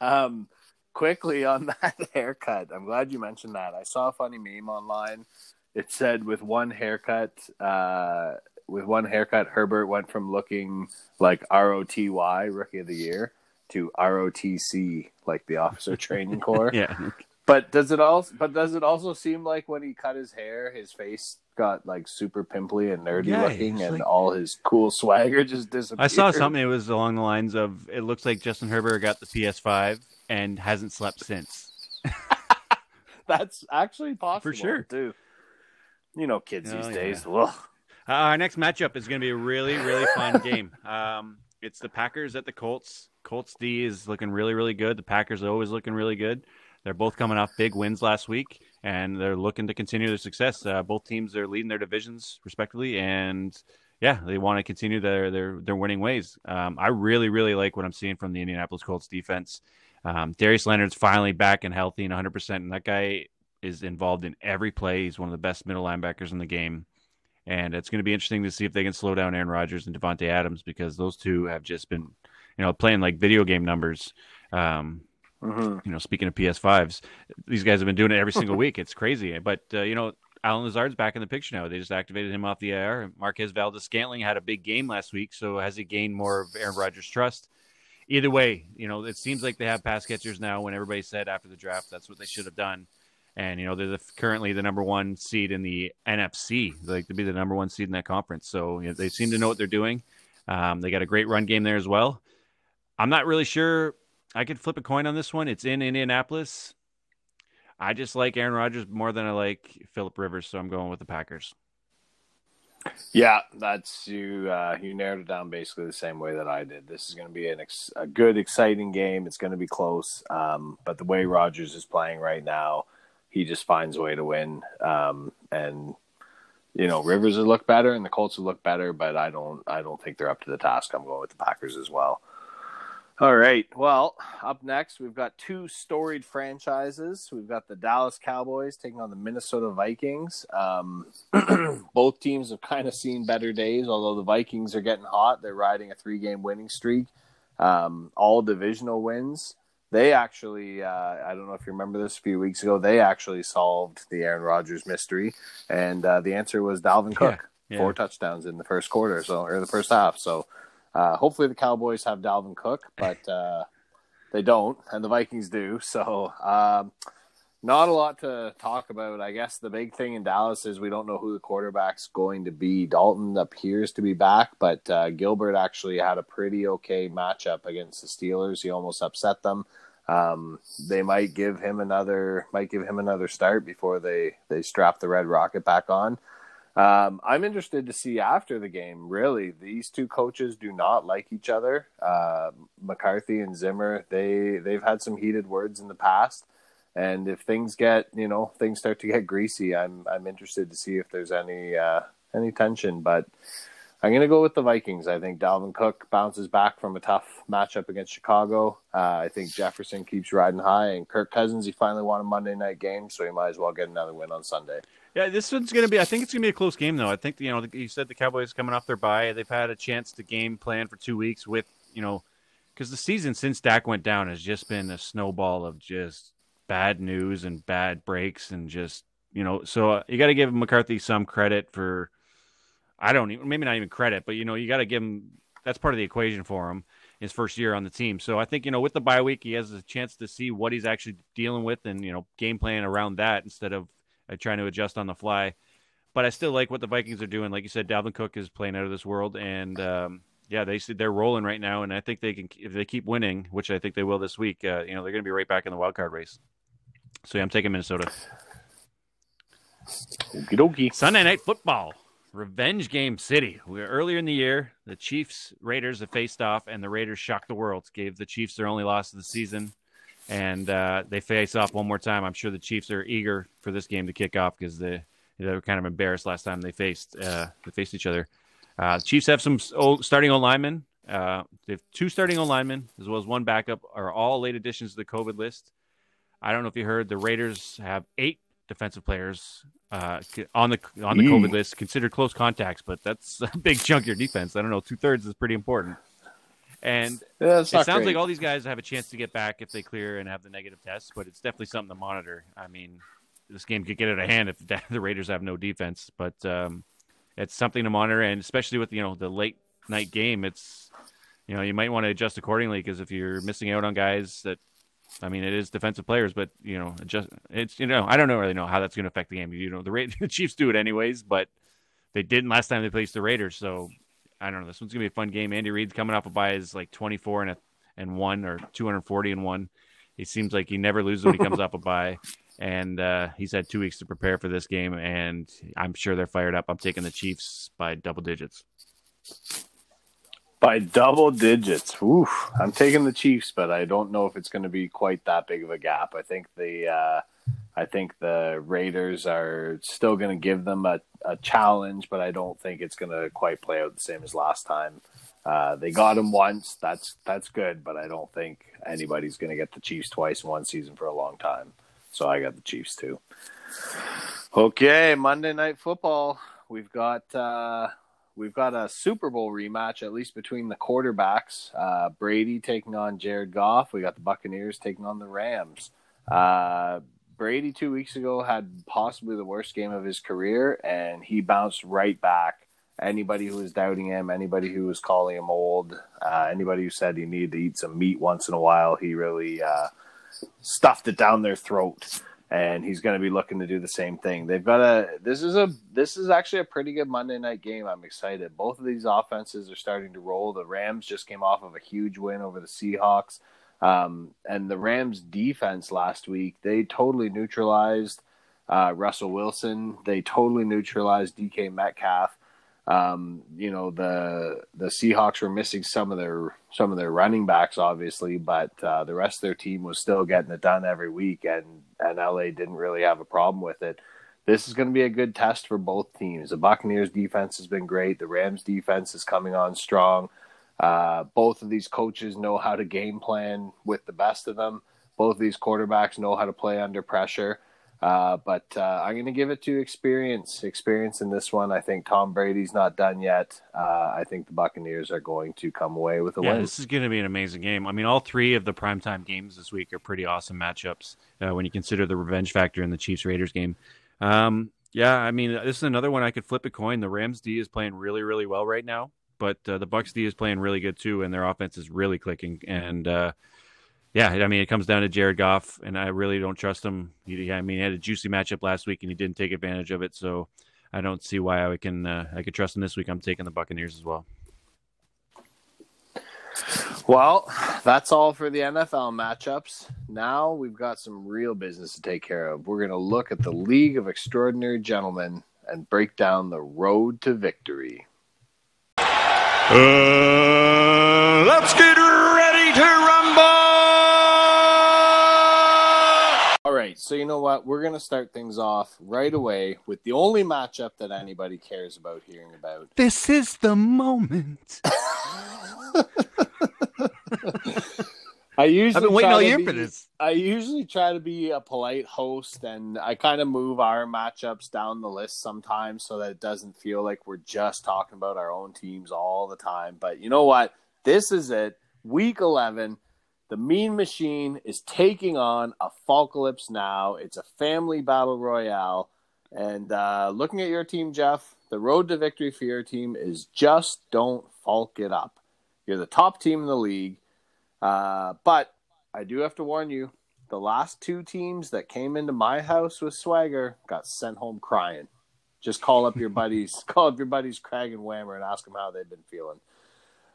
um, quickly on that haircut. I'm glad you mentioned that. I saw a funny meme online. It said with one haircut, uh, with one haircut, Herbert went from looking like ROTY Rookie of the Year to ROTC, like the Officer Training Corps. Yeah, But does it also? But does it also seem like when he cut his hair, his face got like super pimply and nerdy Yeah, looking, and like- all his cool swagger just disappeared? I saw something. It was along the lines of it looks like Justin Herbert got the PS5 and hasn't slept since. That's actually possible for sure. too. You know, kids Oh, these yeah. days. Ugh. Uh, our next matchup is going to be a really, really fun game. Um, it's the Packers at the Colts. Colts D is looking really, really good. The Packers are always looking really good. They're both coming off big wins last week, and they're looking to continue their success. Uh, both teams are leading their divisions respectively, and yeah, they want to continue their their their winning ways. Um, I really, really like what I'm seeing from the Indianapolis Colts defense. Um, Darius Leonard's finally back and healthy and 100, percent and that guy is involved in every play. He's one of the best middle linebackers in the game. And it's going to be interesting to see if they can slow down Aaron Rodgers and Davante Adams because those two have just been, you know, playing like video game numbers. Um, Mhm. you know, speaking of PS5s, these guys have been doing it every single week. It's crazy. But, uh, you know, Allen Lazard's back in the picture now. They just activated him off the IR. Marquez Valdes Scantling had a big game last week. So has he gained more of Aaron Rodgers' trust? Either way, you know, it seems like they have pass catchers now when everybody said after the draft that's what they should have done. And, you know, they're the, currently the number one seed in the NFC, like to be the number one seed in that conference. So you know, they seem to know what they're doing. Um, they got a great run game there as well. I'm not really sure. I could flip a coin on this one. It's in Indianapolis. I just like Aaron Rodgers more than I like Philip Rivers, so I'm going with the Packers. Yeah, that's you. Uh, you narrowed it down basically the same way that I did. This is going to be an ex- a good, exciting game. It's going to be close, um, but the way Rodgers is playing right now, he just finds a way to win. Um, and you know, Rivers will look better, and the Colts will look better, but I don't. I don't think they're up to the task. I'm going with the Packers as well. All right. Well, up next, we've got two storied franchises. We've got the Dallas Cowboys taking on the Minnesota Vikings. Um, both teams have kind of seen better days, although the Vikings are getting hot. They're riding a three game winning streak, um, all divisional wins. They actually, uh, I don't know if you remember this a few weeks ago, they actually solved the Aaron Rodgers mystery. And uh, the answer was Dalvin Cook, Yeah. four touchdowns in the first quarter, so or the first half. So, uh, hopefully, the Cowboys have Dalvin Cook, but uh, they don't, and the Vikings do. So, um, not a lot to talk about. I guess the big thing in Dallas is we don't know who the quarterback's going to be. Dalton appears to be back, but uh, Gilbert actually had a pretty okay matchup against the Steelers. He almost upset them. Um, they might give him another might give him another start before they they strap the red rocket back on. Um, I'm interested to see after the game. Really, these two coaches do not like each other. Uh, McCarthy and Zimmer they they've had some heated words in the past, and if things get you know things start to get greasy, I'm I'm interested to see if there's any uh, any tension. But I'm going to go with the Vikings. I think Dalvin Cook bounces back from a tough matchup against Chicago. Uh, I think Jefferson keeps riding high, and Kirk Cousins he finally won a Monday night game, so he might as well get another win on Sunday. Yeah, this one's going to be. I think it's going to be a close game, though. I think you know you said the Cowboys coming off their bye. They've had a chance to game plan for two weeks with you know because the season since Dak went down has just been a snowball of just bad news and bad breaks and just you know. So uh, you got to give McCarthy some credit for. I don't even maybe not even credit, but you know you got to give him that's part of the equation for him his first year on the team. So I think you know with the bye week he has a chance to see what he's actually dealing with and you know game plan around that instead of uh, trying to adjust on the fly. But I still like what the Vikings are doing. Like you said, Dalvin Cook is playing out of this world, and um, yeah, they they're rolling right now, and I think they can if they keep winning, which I think they will this week. Uh, you know, they're going to be right back in the wild card race. So yeah, I'm taking Minnesota. Okie dokie. Sunday night football, revenge game city. We were earlier in the year. The Chiefs Raiders have faced off, and the Raiders shocked the world. Gave the Chiefs their only loss of the season, and uh, they face off one more time. I'm sure the Chiefs are eager for this game to kick off because they they were kind of embarrassed last time they faced uh, they faced each other. Uh, Chiefs have some old, starting O linemen. Uh, they have two starting O linemen as well as one backup. Are all late additions to the COVID list. I don't know if you heard the Raiders have eight defensive players uh, on the on the COVID list considered close contacts, but that's a big chunk of your defense. I don't know, two thirds is pretty important. And Yeah, it sounds like all these guys have a chance to get back if they clear and have the negative tests, but it's definitely something to monitor. I mean, this game could get out of hand if the Raiders have no defense, but um, it's something to monitor, and especially with you know the late night game, it's you know you might want to adjust accordingly because if you're missing out on guys that, I mean, it is defensive players, but you know, just It's you know I don't know really know how that's going to affect the game. You know, the, Ra- the Chiefs do it anyways, but they didn't last time they faced the Raiders, so I don't know. This one's gonna be a fun game. Andy Reid's coming off a bye is like 24 and a, and one or 240 and one. He seems like he never loses when he comes off a bye and uh, he's had two weeks to prepare for this game, and I'm sure they're fired up. I'm taking the Chiefs by double digits. By double digits. Oof. I'm taking the Chiefs, but I don't know if it's going to be quite that big of a gap. I think the uh, I think the Raiders are still going to give them a, a challenge, but I don't think it's going to quite play out the same as last time. Uh, they got him once. That's that's good, but I don't think anybody's going to get the Chiefs twice in one season for a long time. So I got the Chiefs too. Okay, Monday Night Football. We've got uh, we've got a Super Bowl rematch at least between the quarterbacks. Uh, Brady taking on Jared Goff. We got the Buccaneers taking on the Rams. Uh, Brady two weeks ago had possibly the worst game of his career, and he bounced right back. Anybody who was doubting him, anybody who was calling him old, uh, anybody who said he needed to eat some meat once in a while, he really uh, stuffed it down their throat and he's going to be looking to do the same thing. They've got a this is a this is actually a pretty good Monday night game. I'm excited. Both of these offenses are starting to roll. The Rams just came off of a huge win over the Seahawks. Um, and the Rams defense last week, they totally neutralized uh, Russell Wilson. They totally neutralized DK Metcalf. Um, you know the the Seahawks were missing some of their some of their running backs, obviously, but uh, the rest of their team was still getting it done every week, and and LA didn't really have a problem with it. This is going to be a good test for both teams. The Buccaneers defense has been great. The Rams defense is coming on strong. Uh, both of these coaches know how to game plan with the best of them. Both of these quarterbacks know how to play under pressure. Uh, but uh, I'm going to give it to experience. Experience in this one. I think Tom Brady's not done yet. Uh, I think the Buccaneers are going to come away with a yeah, win. This is going to be an amazing game. I mean, all three of the primetime games this week are pretty awesome matchups uh, when you consider the revenge factor in the Chiefs Raiders game. Um, yeah, I mean, this is another one I could flip a coin. The Rams D is playing really, really well right now, but uh, the Bucks D is playing really good too, and their offense is really clicking. And uh, yeah, I mean, it comes down to Jared Goff, and I really don't trust him. He, I mean, he had a juicy matchup last week, and he didn't take advantage of it. So I don't see why I can uh, I could trust him this week. I'm taking the Buccaneers as well. Well, that's all for the NFL matchups. Now we've got some real business to take care of. We're going to look at the League of Extraordinary Gentlemen and break down the road to victory. Uh, let's get ready right, so you know what? We're going to start things off right away with the only matchup that anybody cares about hearing about. This is the moment. I usually I've been waiting all year be- for this. I usually try to be a polite host and I kind of move our matchups down the list sometimes so that it doesn't feel like we're just talking about our own teams all the time. But you know what? This is it. Week 11. The Mean Machine is taking on a Falcalypse now. It's a family battle royale. And uh, looking at your team, Jeff, the road to victory for your team is just don't falk it up. You're the top team in the league. Uh, but I do have to warn you the last two teams that came into my house with swagger got sent home crying. Just call up your buddies, call up your buddies Craig and Whammer and ask them how they've been feeling.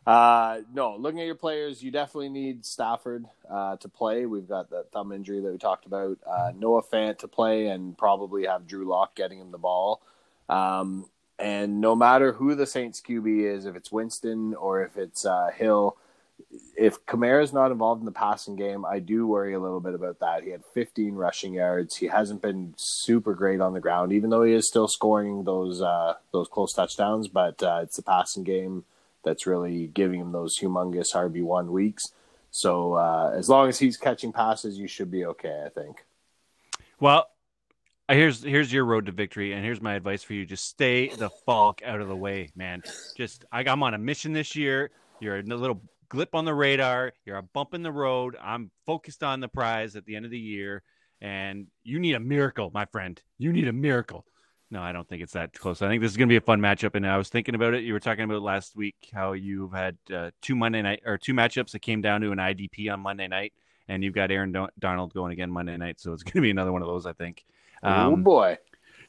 Uh, no, looking at your players, you definitely need Stafford uh, to play. We've got that thumb injury that we talked about. Uh, Noah Fant to play, and probably have Drew Lock getting him the ball. Um, and no matter who the Saints QB is, if it's Winston or if it's uh, Hill, if Kamara's not involved in the passing game, I do worry a little bit about that. He had 15 rushing yards. He hasn't been super great on the ground, even though he is still scoring those uh, those close touchdowns. But uh, it's the passing game that's really giving him those humongous RB one weeks. So uh, as long as he's catching passes, you should be okay. I think. Well, here's here's your road to victory, and here's my advice for you: just stay the falk out of the way, man. Just I, I'm on a mission this year. You're a little glip on the radar. You're a bump in the road. I'm focused on the prize at the end of the year, and you need a miracle, my friend. You need a miracle. No, I don't think it's that close. I think this is going to be a fun matchup. And I was thinking about it. You were talking about last week how you've had uh, two Monday night or two matchups that came down to an IDP on Monday night, and you've got Aaron Donald going again Monday night. So it's going to be another one of those, I think. Um, oh boy.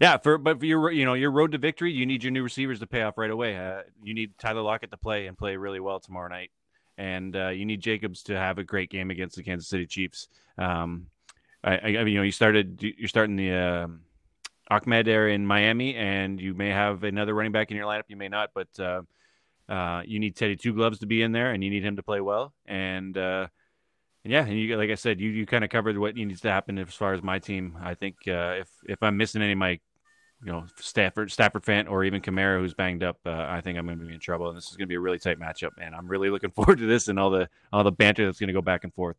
Yeah, for but for your you know your road to victory, you need your new receivers to pay off right away. Uh, you need Tyler Lockett to play and play really well tomorrow night, and uh, you need Jacobs to have a great game against the Kansas City Chiefs. Um, I, I, mean, you know, you started you're starting the uh, Ahmed there in Miami, and you may have another running back in your lineup. You may not, but uh, uh, you need Teddy Two Gloves to be in there, and you need him to play well. And uh, and yeah, and you like I said, you you kind of covered what needs to happen as far as my team. I think uh, if if I'm missing any of my you know Stafford, Stafford Fant, or even Kamara, who's banged up, uh, I think I'm going to be in trouble. And this is going to be a really tight matchup, man. I'm really looking forward to this and all the all the banter that's going to go back and forth.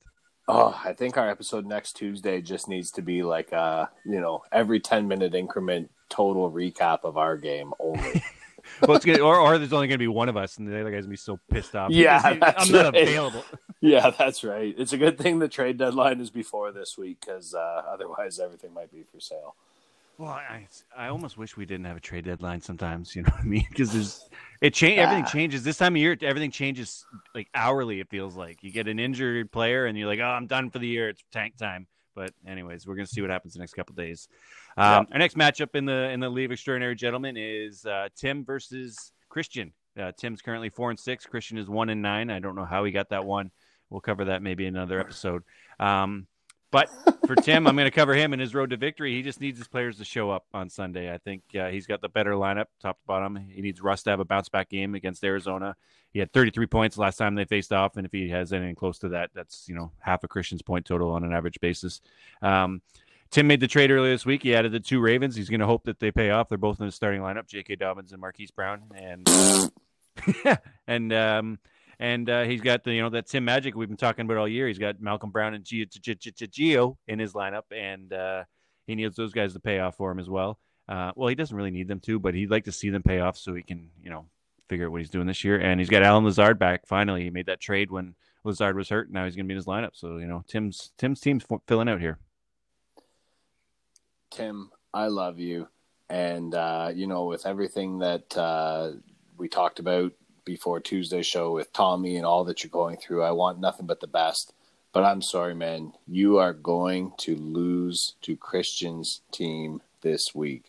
Oh, I think our episode next Tuesday just needs to be like a you know every ten minute increment total recap of our game only. well, it's gonna, or or there's only going to be one of us, and the other guy's gonna be so pissed off. Yeah, I'm not available. yeah, that's right. It's a good thing the trade deadline is before this week because uh, otherwise everything might be for sale. Well, I I almost wish we didn't have a trade deadline sometimes. You know what I mean? Because there's it change everything changes this time of year. Everything changes like hourly. It feels like you get an injured player and you're like, oh, I'm done for the year. It's tank time. But anyways, we're gonna see what happens the next couple days. Um, Our next matchup in the in the League of Extraordinary Gentlemen is uh, Tim versus Christian. Uh, Tim's currently four and six. Christian is one and nine. I don't know how he got that one. We'll cover that maybe in another episode. Um, but for Tim, I'm going to cover him in his road to victory. He just needs his players to show up on Sunday. I think uh, he's got the better lineup, top to bottom. He needs Russ to have a bounce back game against Arizona. He had 33 points last time they faced off, and if he has anything close to that, that's you know half a Christian's point total on an average basis. Um, Tim made the trade earlier this week. He added the two Ravens. He's going to hope that they pay off. They're both in the starting lineup: J.K. Dobbins and Marquise Brown, and uh, and um, and uh, he's got the you know that Tim Magic we've been talking about all year. He's got Malcolm Brown and Gio in his lineup, and uh, he needs those guys to pay off for him as well. Uh, well, he doesn't really need them to, but he'd like to see them pay off so he can you know figure out what he's doing this year. And he's got Allen Lazard back finally. He made that trade when Lazard was hurt. Now he's going to be in his lineup. So you know Tim's Tim's team's filling out here. Tim, I love you, and uh, you know with everything that uh, we talked about before Tuesday show with Tommy and all that you're going through. I want nothing but the best. But I'm sorry, man. You are going to lose to Christian's team this week.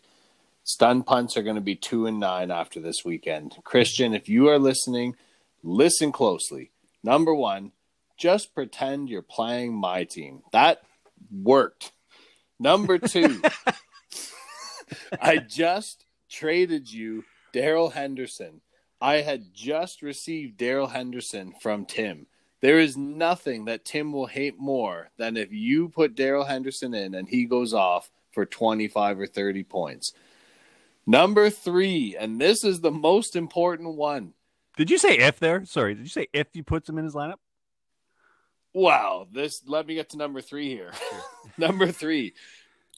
Stun punts are going to be two and nine after this weekend. Christian, if you are listening, listen closely. Number one, just pretend you're playing my team. That worked. Number two, I just traded you Darrell Henderson. I had just received Darrell Henderson from Tim. There is nothing that Tim will hate more than if you put Darrell Henderson in and he goes off for 25 or 30 points. Number three, and this is the most important one. Did you say if there? Sorry, did you say if you put him in his lineup? Wow, this let me get to number three here. number three,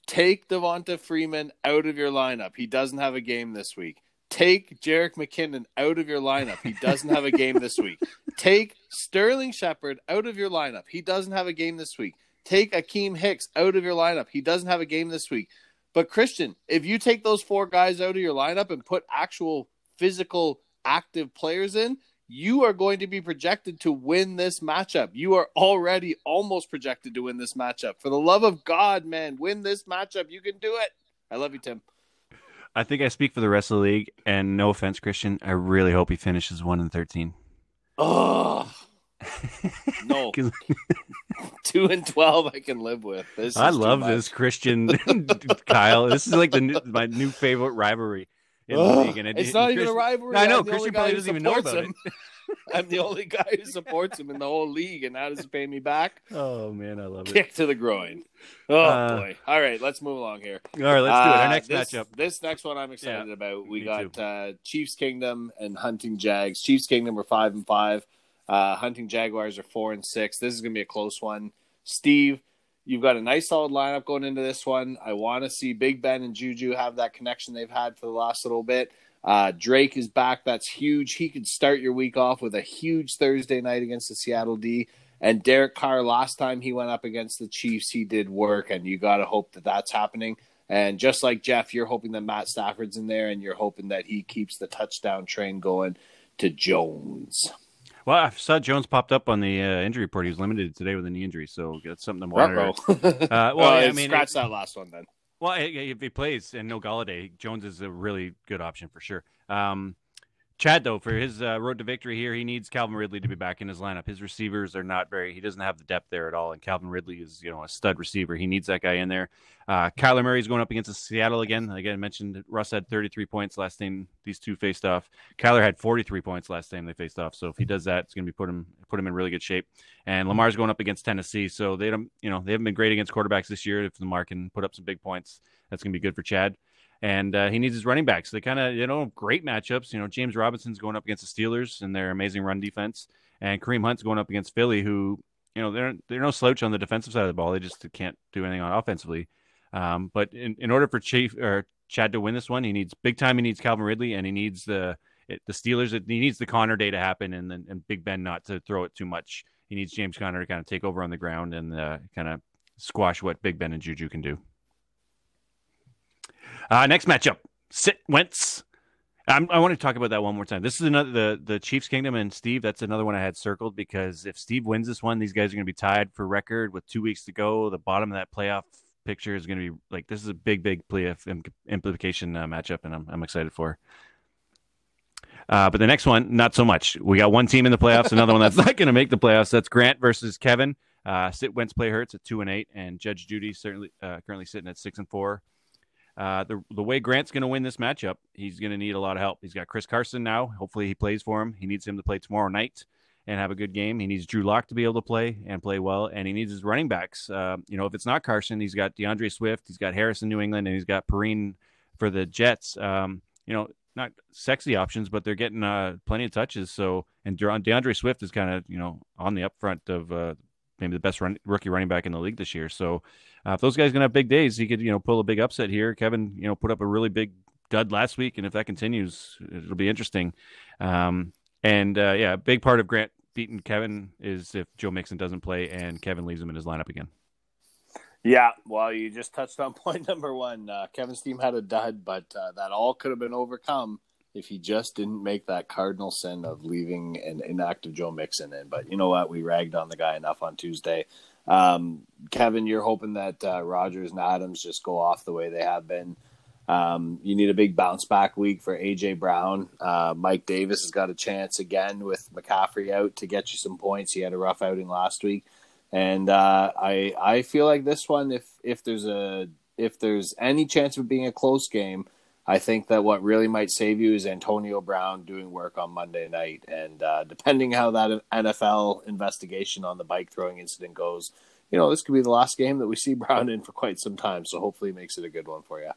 take Devonta Freeman out of your lineup. He doesn't have a game this week. Take Jerick McKinnon out of your lineup. He doesn't have a game this week. Take Sterling Shepard out of your lineup. He doesn't have a game this week. Take Akiem Hicks out of your lineup. He doesn't have a game this week. But Christian, if you take those four guys out of your lineup and put actual physical active players in, you are going to be projected to win this matchup. You are already almost projected to win this matchup. For the love of God, man, win this matchup. You can do it. I love you, Tim. I think I speak for the rest of the league, and no offense, Christian, I really hope he finishes one and thirteen. Oh no, two and twelve I can live with. This I love this Christian Kyle. This is like the new, my new favorite rivalry in the league, and it, it's not even a rivalry. I know, I'm the only Christian probably doesn't even know about him. I'm the only guy who supports him in the whole league, and now does he pay me back? Oh man, I love it. Kick to the groin. Oh Uh, boy! All right, let's move along here. All right, let's do it. Our Uh, next this, matchup. This next one I'm excited about. We got uh, Chiefs Kingdom and Hunting Jags. Chiefs Kingdom are five and five. Uh, Hunting Jaguars are four and six. This is going to be a close one. Steve, you've got a nice solid lineup going into this one. I want to see Big Ben and Juju have that connection they've had for the last little bit. Uh, Drake is back. That's huge. He could start your week off with a huge Thursday night against the Seattle D. And Derek Carr, last time he went up against the Chiefs, he did work, and you got to hope that that's happening. And just like Jeff, you're hoping that Matt Stafford's in there, and you're hoping that he keeps the touchdown train going to Jones. Well, I saw Jones popped up on the uh, injury report. He was limited today with a knee injury, so that's something to monitor. Uh, well, well, I mean, scratch that last one then. Well, if he plays and no Golladay, Jones is a really good option for sure. Um, Chad, though, for his uh, road to victory here, he needs Calvin Ridley to be back in his lineup. His receivers are not very. He doesn't have the depth there at all, and Calvin Ridley is, you know, a stud receiver. He needs that guy in there. Uh, Kyler Murray's going up against Seattle again. Again, I mentioned Russ had 33 points last time these two faced off. Kyler had 43 points last time they faced off. So if he does that, it's going to be put him put him in really good shape. And Lamar's going up against Tennessee, so they don't, you know, they haven't been great against quarterbacks this year. If Lamar can put up some big points, that's going to be good for Chad. And uh, he needs his running backs. They kind of, you know, great matchups. You know, James Robinson's going up against the Steelers and their amazing run defense, and Kareem Hunt's going up against Philly, who, you know, they're they're no slouch on the defensive side of the ball. They just can't do anything on offensively. Um, but in, in order for Chief or Chad to win this one, he needs big time. He needs Calvin Ridley, and he needs the it, the Steelers. He needs the Conner day to happen, and then and Big Ben not to throw it too much. He needs James Conner to kind of take over on the ground and uh, kind of squash what Big Ben and Juju can do. Uh, next matchup: Sit Wentz. I'm, I want to talk about that one more time. This is another the the Chiefs Kingdom and Steve. That's another one I had circled because if Steve wins this one, these guys are going to be tied for record with two weeks to go. The bottom of that playoff picture is going to be like this is a big, big playoff im- implication uh, matchup, and I'm I'm excited for. Uh, but the next one, not so much. We got one team in the playoffs, another one that's not going to make the playoffs. That's Grant versus Kevin. Uh, Sit Wentz play hurts at two and eight, and Judge Judy certainly uh, currently sitting at six and four. Uh, the the way Grant's going to win this matchup, he's going to need a lot of help. He's got Chris Carson now. Hopefully, he plays for him. He needs him to play tomorrow night and have a good game. He needs Drew Lock to be able to play and play well, and he needs his running backs. Uh, you know, if it's not Carson, he's got DeAndre Swift, he's got Harris in New England, and he's got Perine for the Jets. Um, you know, not sexy options, but they're getting uh, plenty of touches. So, and De- DeAndre Swift is kind of you know on the upfront of uh, maybe the best run, rookie running back in the league this year. So, uh, if those guys gonna have big days, he could you know pull a big upset here. Kevin, you know, put up a really big dud last week, and if that continues, it'll be interesting. Um, and uh, yeah, a big part of Grant beating Kevin is if Joe Mixon doesn't play and Kevin leaves him in his lineup again. Yeah, well, you just touched on point number one. Uh, Kevin's team had a dud, but uh, that all could have been overcome if he just didn't make that cardinal sin of leaving an inactive Joe Mixon in. But you know what? We ragged on the guy enough on Tuesday. Um, Kevin, you're hoping that uh, Rodgers and Adams just go off the way they have been. Um, you need a big bounce back week for AJ Brown. Uh, Mike Davis has got a chance again with McCaffrey out to get you some points. He had a rough outing last week. And uh, I I feel like this one, if if there's a if there's any chance of being a close game, I think that what really might save you is Antonio Brown doing work on Monday night. And uh, depending how that NFL investigation on the bike throwing incident goes, you know, this could be the last game that we see Brown in for quite some time. So hopefully, it makes it a good one for you.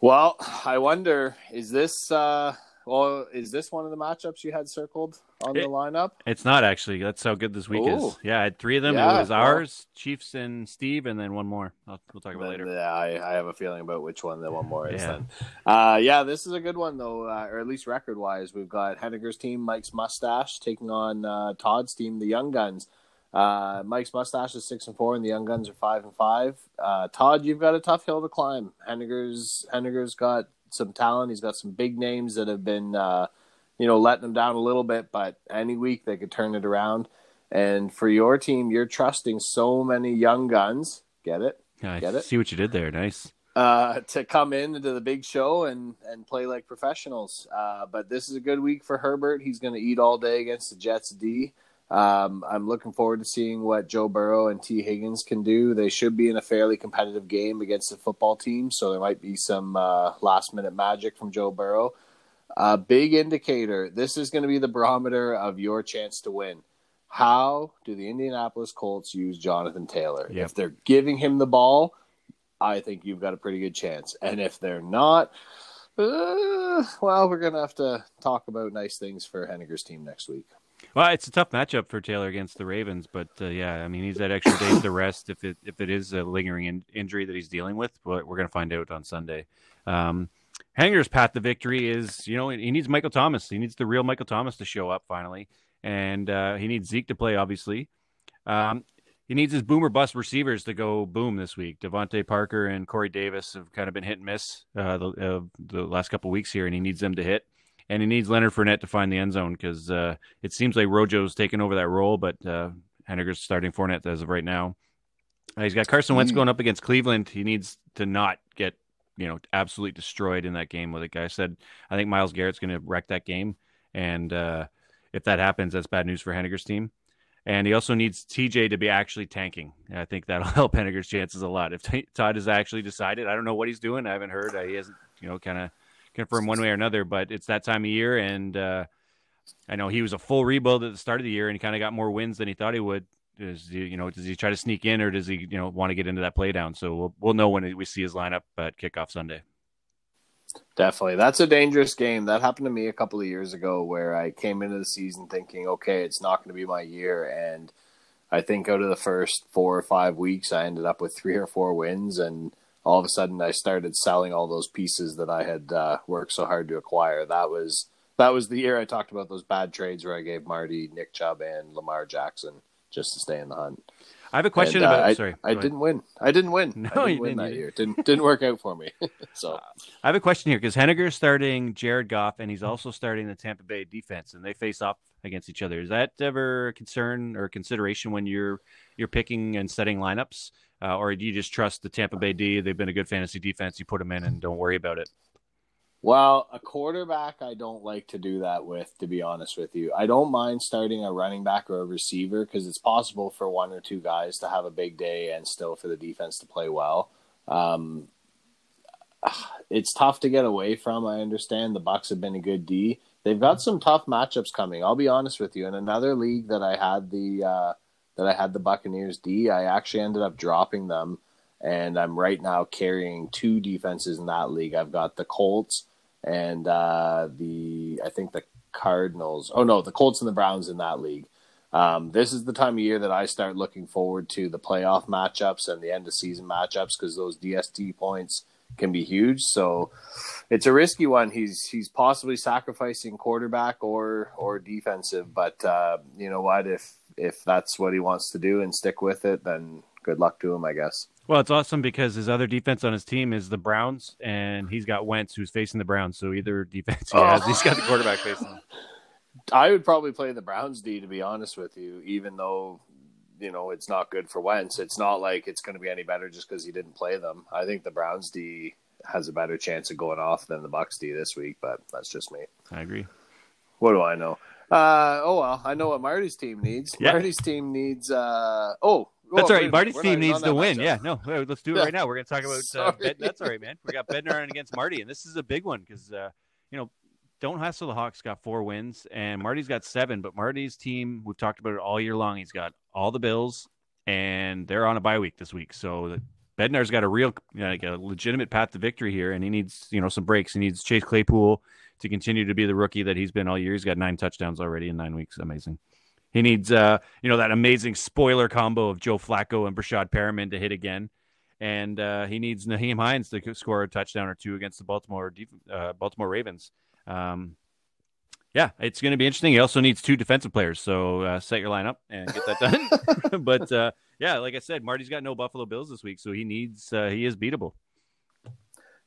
Well, I wonder is this uh, well is this one of the matchups you had circled on the lineup? It's not actually. That's how good this week Ooh. is. Yeah, I had three of them. Yeah, it was well- ours, Chiefs and Steve, and then one more. I'll, we'll talk about later. Yeah, I, I have a feeling about which one the one more is. Yeah. Then, uh, yeah, this is a good one though, uh, or at least record wise. We've got Henniger's team, Mike's mustache, taking on uh, Todd's team, the Young Guns. Uh, Mike's mustache is six and four, and the Young Guns are five and five. Uh, Todd, you've got a tough hill to climb. Henniger's Henniger's got some talent. He's got some big names that have been, uh, you know, letting them down a little bit. But any week they could turn it around. And for your team, you're trusting so many young guns. Get it? I Get it? see what you did there. Nice. uh, to come in into the big show and and play like professionals. Uh, but this is a good week for Herbert. He's going to eat all day against the Jets D. Um, I'm looking forward to seeing what Joe Burrow and Tee Higgins can do. They should be in a fairly competitive game against the football team, so there might be some uh, last minute magic from Joe Burrow. A big indicator. This is going to be the barometer of your chance to win. How do the Indianapolis Colts use Jonathan Taylor? Yep. If they're giving him the ball, I think you've got a pretty good chance. And if they're not, uh, well, we're going to have to talk about nice things for Henniger's team next week. Well, it's a tough matchup for Taylor against the Ravens, but uh, yeah, I mean he's had extra days to rest if it if it is a lingering in, injury that he's dealing with. But we're going to find out on Sunday. Um, Hanger's path to victory is you know he needs Michael Thomas. He needs the real Michael Thomas to show up finally, and uh, he needs Zeke to play obviously. Um, he needs his boomer bust receivers to go boom this week. DeVante Parker and Corey Davis have kind of been hit and miss uh, the, uh, the last couple weeks here, and he needs them to hit. And he needs Leonard Fournette to find the end zone because uh, it seems like Rojo's taken over that role, but uh, Henniger's starting Fournette as of right now. Uh, he's got Carson Wentz Mm. going up against Cleveland. He needs to not get you know absolutely destroyed in that game. Like I said, I think Myles Garrett's going to wreck that game, and uh, if that happens, that's bad news for Henniger's team. And he also needs TJ to be actually tanking. And I think that'll help Henniger's chances a lot. If T- Todd has actually decided, I don't know what he's doing. I haven't heard. Uh, he hasn't, you know, kind of confirmed one way or another. But it's that time of year, and uh, I know he was a full rebuild at the start of the year, and he kind of got more wins than he thought he would. Is he, you know, does he try to sneak in, or does he, you know, want to get into that play down? So we'll we'll know when we see his lineup at kickoff Sunday. Definitely. That's a dangerous game. That happened to me a couple of years ago where I came into the season thinking, okay, it's not going to be my year. And I think out of the first four or five weeks, I ended up with three or four wins. And all of a sudden, I started selling all those pieces that I had uh, worked so hard to acquire. That was. That was the year I talked about those bad trades where I gave Marty, Nick Chubb, and Lamar Jackson just to stay in the hunt. I have a question And, uh, about. I, sorry, I didn't win. I didn't win. No, I you didn't win didn't. that You year. Didn't didn't work out for me. so I have a question here because Henniger is starting Jared Goff and he's also starting the Tampa Bay defense, and they face off against each other. Is that ever a concern or consideration when you're you're picking and setting lineups, uh, or do you just trust the Tampa Bay D? They've been a good fantasy defense. You put them in and don't worry about it. Well, a quarterback I don't like to do that with, to be honest with you. I don't mind starting a running back or a receiver because it's possible for one or two guys to have a big day and still for the defense to play well. Um, it's tough to get away from. I understand the Bucks have been a good D. They've got some tough matchups coming. I'll be honest with you. In another league that I had the uh, that I had the Buccaneers D, I actually ended up dropping them, and I'm right now carrying two defenses in that league. I've got the Colts and uh, the I think the Cardinals. Oh no, the Colts and the Browns in that league. Um, this is the time of year that I start looking forward to the playoff matchups and the end of season matchups because those DST points can be huge. So it's a risky one. He's he's possibly sacrificing quarterback or or defensive, but uh, you know what? If if that's what he wants to do and stick with it, then good luck to him, I guess. Well, it's awesome because his other defense on his team is the Browns, and he's got Wentz who's facing the Browns. So either defense he has, Oh. he's got the quarterback facing. him. I would probably play the Browns D to be honest with you, even though you know it's not good for Wentz. It's not like it's going to be any better just because he didn't play them. I think the Browns D has a better chance of going off than the Bucks D this week, but that's just me. I agree. What do I know? Uh, oh well, I know what Marty's team needs. Yeah. Marty's team needs. Uh, oh, That's all right. Marty's team needs to win. matchup. Yeah, no, let's do it Yeah. right now. We're going to talk about uh. That's all right, man. We got Bednar on against Marty, and this is a big one because uh, you know, don't hassle the Hawks got four wins, and Marty's got seven. But Marty's team, we've talked about it all year long. He's got all the Bills, and they're on a bye week this week, so. The, Bednar's got a real, like a legitimate path to victory here, and he needs, you know, some breaks. He needs Chase Claypool to continue to be the rookie that he's been all year. He's got nine touchdowns already in nine weeks. Amazing. He needs, uh, you know, that amazing spoiler combo of Joe Flacco and Breshad Perriman to hit again, and uh, he needs Nyheim Hines to score a touchdown or two against the Baltimore uh, Baltimore Ravens. Um, yeah, it's going to be interesting. He also needs two defensive players, so uh, set your lineup and get that done. but uh, yeah, like I said, Marty's got no Buffalo Bills this week, so he needs uh, he is beatable.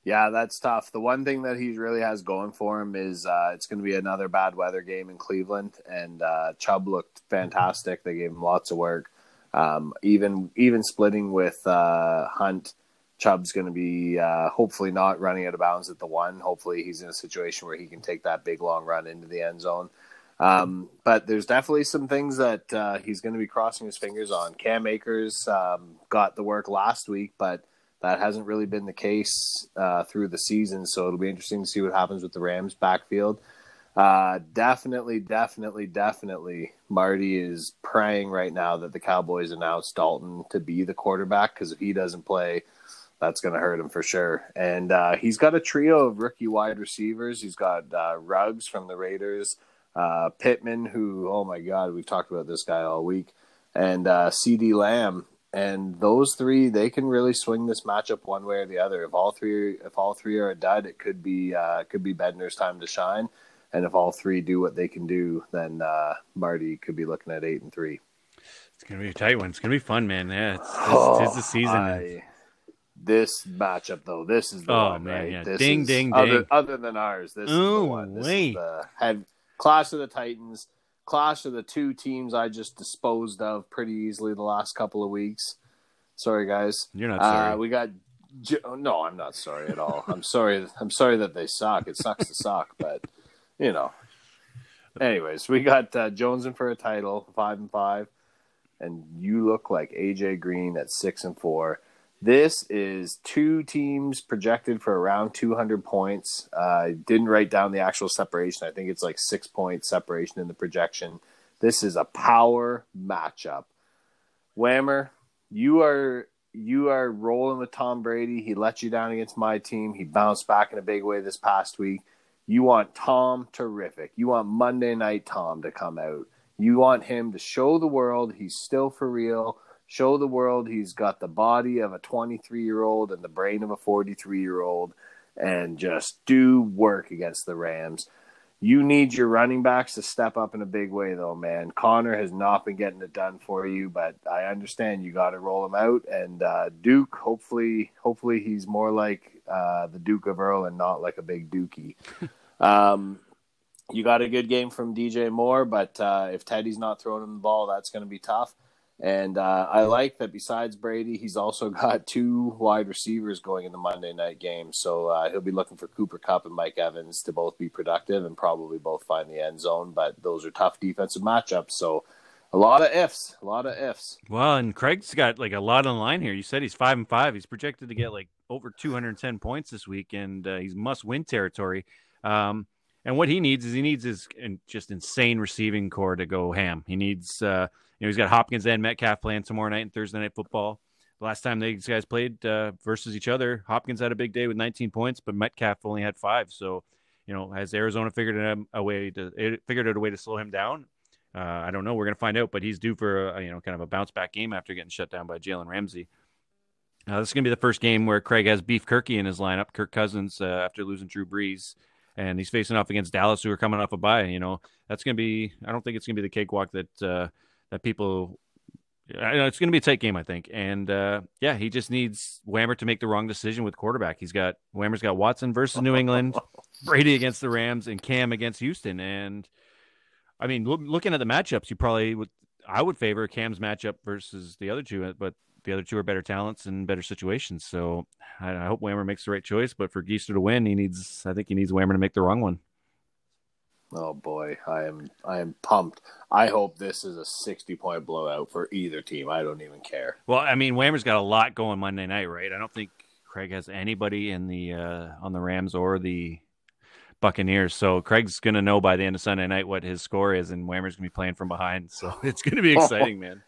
Yeah, that's tough. The one thing that he really has going for him is uh, it's going to be another bad weather game in Cleveland, and uh, Chubb looked fantastic. They gave him lots of work. Um, even even splitting with uh, Hunt, Chubb's going to be uh, hopefully not running out of bounds at the one. Hopefully, he's in a situation where he can take that big long run into the end zone. Um, but there's definitely some things that uh, he's going to be crossing his fingers on. Cam Akers um, got the work last week, but that hasn't really been the case uh, through the season. So it'll be interesting to see what happens with the Rams backfield. Uh, definitely, definitely, definitely. Marty is praying right now that the Cowboys announce Dalton to be the quarterback because if he doesn't play, that's going to hurt him for sure. And uh, he's got a trio of rookie wide receivers. He's got uh, Ruggs from the Raiders, uh, Pittman, who, oh my God, we've talked about this guy all week, and uh, CeeDee Lamb. And those three, they can really swing this matchup one way or the other. If all three, if all three are a dud, it could be uh, it could be Bednar's time to shine. And if all three do what they can do, then uh, Marty could be looking at eight and three. It's gonna be a tight one. It's gonna be fun, man. Yeah, it's, it's, Oh, it's the season. I- this matchup, though, this is the Oh, one, man, right? yeah. This Ding, is- ding, other, ding. Other than ours, this is the one. This wait. is the head clash of the Titans, clash of the two teams I just disposed of pretty easily the last couple of weeks. Sorry, guys. You're not sorry. Uh, we got. Jo- No, I'm not sorry at all. I'm sorry. I'm sorry that they suck. It sucks to suck, but you know. Anyways, we got uh, Jones in for a title, five and five, and you look like AJ Green at six and four. This is two teams projected for around 200 points. Uh, I didn't write down the actual separation. I think it's like six point separation in the projection. This is a power matchup. Whammer, you are you are rolling with Tom Brady. He let you down against my team. He bounced back in a big way this past week. You want Tom terrific. You want Monday night Tom to come out. You want him to show the world he's still for real. Show the world he's got the body of a 23 year old and the brain of a 43 year old and just do work against the Rams. You need your running backs to step up in a big way, though, man. Conner has not been getting it done for you, but I understand you got to roll him out. And uh, Duke, hopefully, hopefully he's more like uh, the Duke of Earl and not like a big Dookie. um, you got a good game from DJ Moore, but uh, if Teddy's not throwing him the ball, that's going to be tough. And uh, I like that besides Brady, he's also got two wide receivers going in the Monday night game. So uh, he'll be looking for Cooper Kupp and Mike Evans to both be productive and probably both find the end zone. But those are tough defensive matchups. So a lot of ifs, a lot of ifs. Well, and Craig's got like a lot on the line here. You said he's five and five. He's projected to get like over 210 points this week, and uh, he's must-win territory. Um, and what he needs is he needs his just insane receiving corps to go ham. He needs, uh, you know, he's got Hopkins and Metcalf playing tomorrow night and Thursday night football. The last time these guys played uh, versus each other, Hopkins had a big day with 19 points, but Metcalf only had five. So, you know, has Arizona figured out a way to figured out a way to slow him down? Uh, I don't know. We're to find out, but he's due for a, you know kind of a bounce back game after getting shut down by Jalen Ramsey. Uh, this is to be the first game where Craig has Beef Kirky in his lineup. Kirk Cousins uh, after losing Drew Brees, and he's facing off against Dallas, who are coming off a bye. You know that's going to be. I don't think it's going to be the cakewalk that uh, that people. I know it's going to be a tight game, I think, and uh, yeah, he just needs Whammer to make the wrong decision with quarterback. He's got Whammer's got Watson versus New England, Brady against the Rams, and Cam against Houston, and I mean, look, looking at the matchups, you probably would. I would favor Cam's matchup versus the other two, but the other two are better talents and better situations. So I, I hope Whammer makes the right choice. But for Geister to win, he needs. I think he needs Whammer to make the wrong one. Oh boy, I am I am pumped. I hope this is a sixty point blowout for either team. I don't even care. Well, I mean, Whammer's got a lot going Monday night, right? I don't think Craig has anybody in the uh, on the Rams or the Buccaneers. So Craig's gonna know by the end of Sunday night what his score is, and Whammer's gonna be playing from behind. So it's gonna be exciting, man.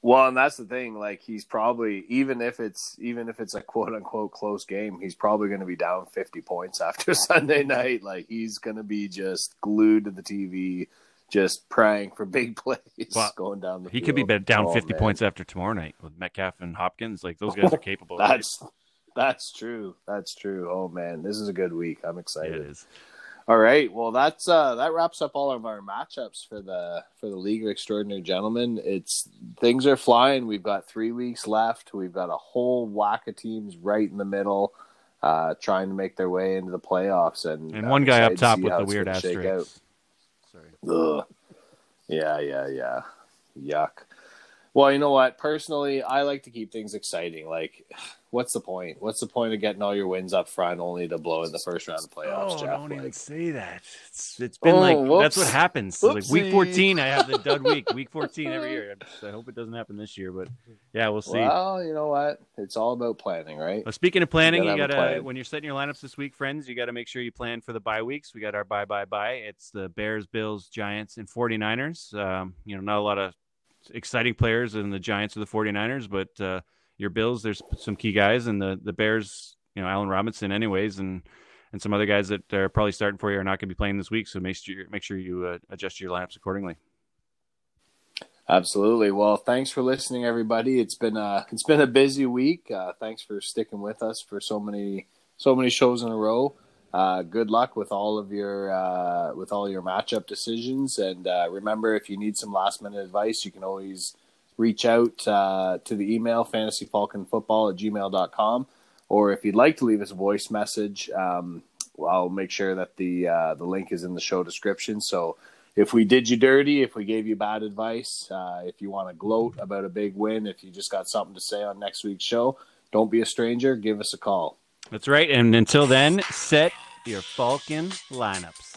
Well, and that's the thing. Like he's probably even if it's even if it's a quote unquote close game, he's probably going to be down fifty points after Sunday night. Like he's going to be just glued to the TV, just praying for big plays Well, going down the. He could be down Oh, 50 man. pould after tomorrow night with Metcalf and Hopkins. Like those guys are capable. right? That's that's true. That's true. Oh man, this is a good week. I'm Yeah, excited. it is. All right. Well, that's uh, that wraps up all of our matchups for the for the League of Extraordinary Gentlemen. It's things are flying. We've got three weeks left. We've got a whole whack of teams right in the middle, uh, trying to make their way into the playoffs. And And I'm one guy up to top with the weird asterisk. Sorry. Ugh. Yeah, yeah, yeah. Yuck. Well, you know what? Personally, I like to keep things exciting. Like, what's the point? What's the point of getting all your wins up front only to blow in the first round of playoffs, Oh, Jeff? don't even Like, say that. It's it's been Oh, like whoops. that's what happens. Like week 14, I have the dud week. Week 14 every year. I hope it doesn't happen this year, but yeah, we'll see. well, you know what? It's all about planning, right? Well, speaking of planning, You you gotta gotta, plan. when you're setting your lineups this week, friends, you gotta make sure you plan for the bye weeks. We got our bye bye bye. It's the Bears, Bills, Giants, and 49ers. Um, you know, not a lot of exciting players in the Giants or the 49ers, but uh, your Bills, there's some key guys, and the the Bears, you know, Allen Robinson, anyways, and and some other guys that are probably starting for you are not going to be playing this week. So make sure make sure you uh, adjust your lineups accordingly. Absolutely. Well, thanks for listening, everybody. It's been a it's been a busy week. Uh, thanks for sticking with us for so many so many shows in a row. Uh, good luck with all of your uh, with all your matchup decisions, and uh, remember, if you need some last minute advice, you can always reach out uh, to the email fantasyfalconfootball at gmail.com. or if you'd like to leave us a voice message, um, I'll make sure that the uh, the link is in the show description. So if we did you dirty, if we gave you bad advice, uh, if you want to gloat about a big win, if you just got something to say on next week's show, don't be a stranger. Give us a call. That's right. And until then, set your Falcon lineups.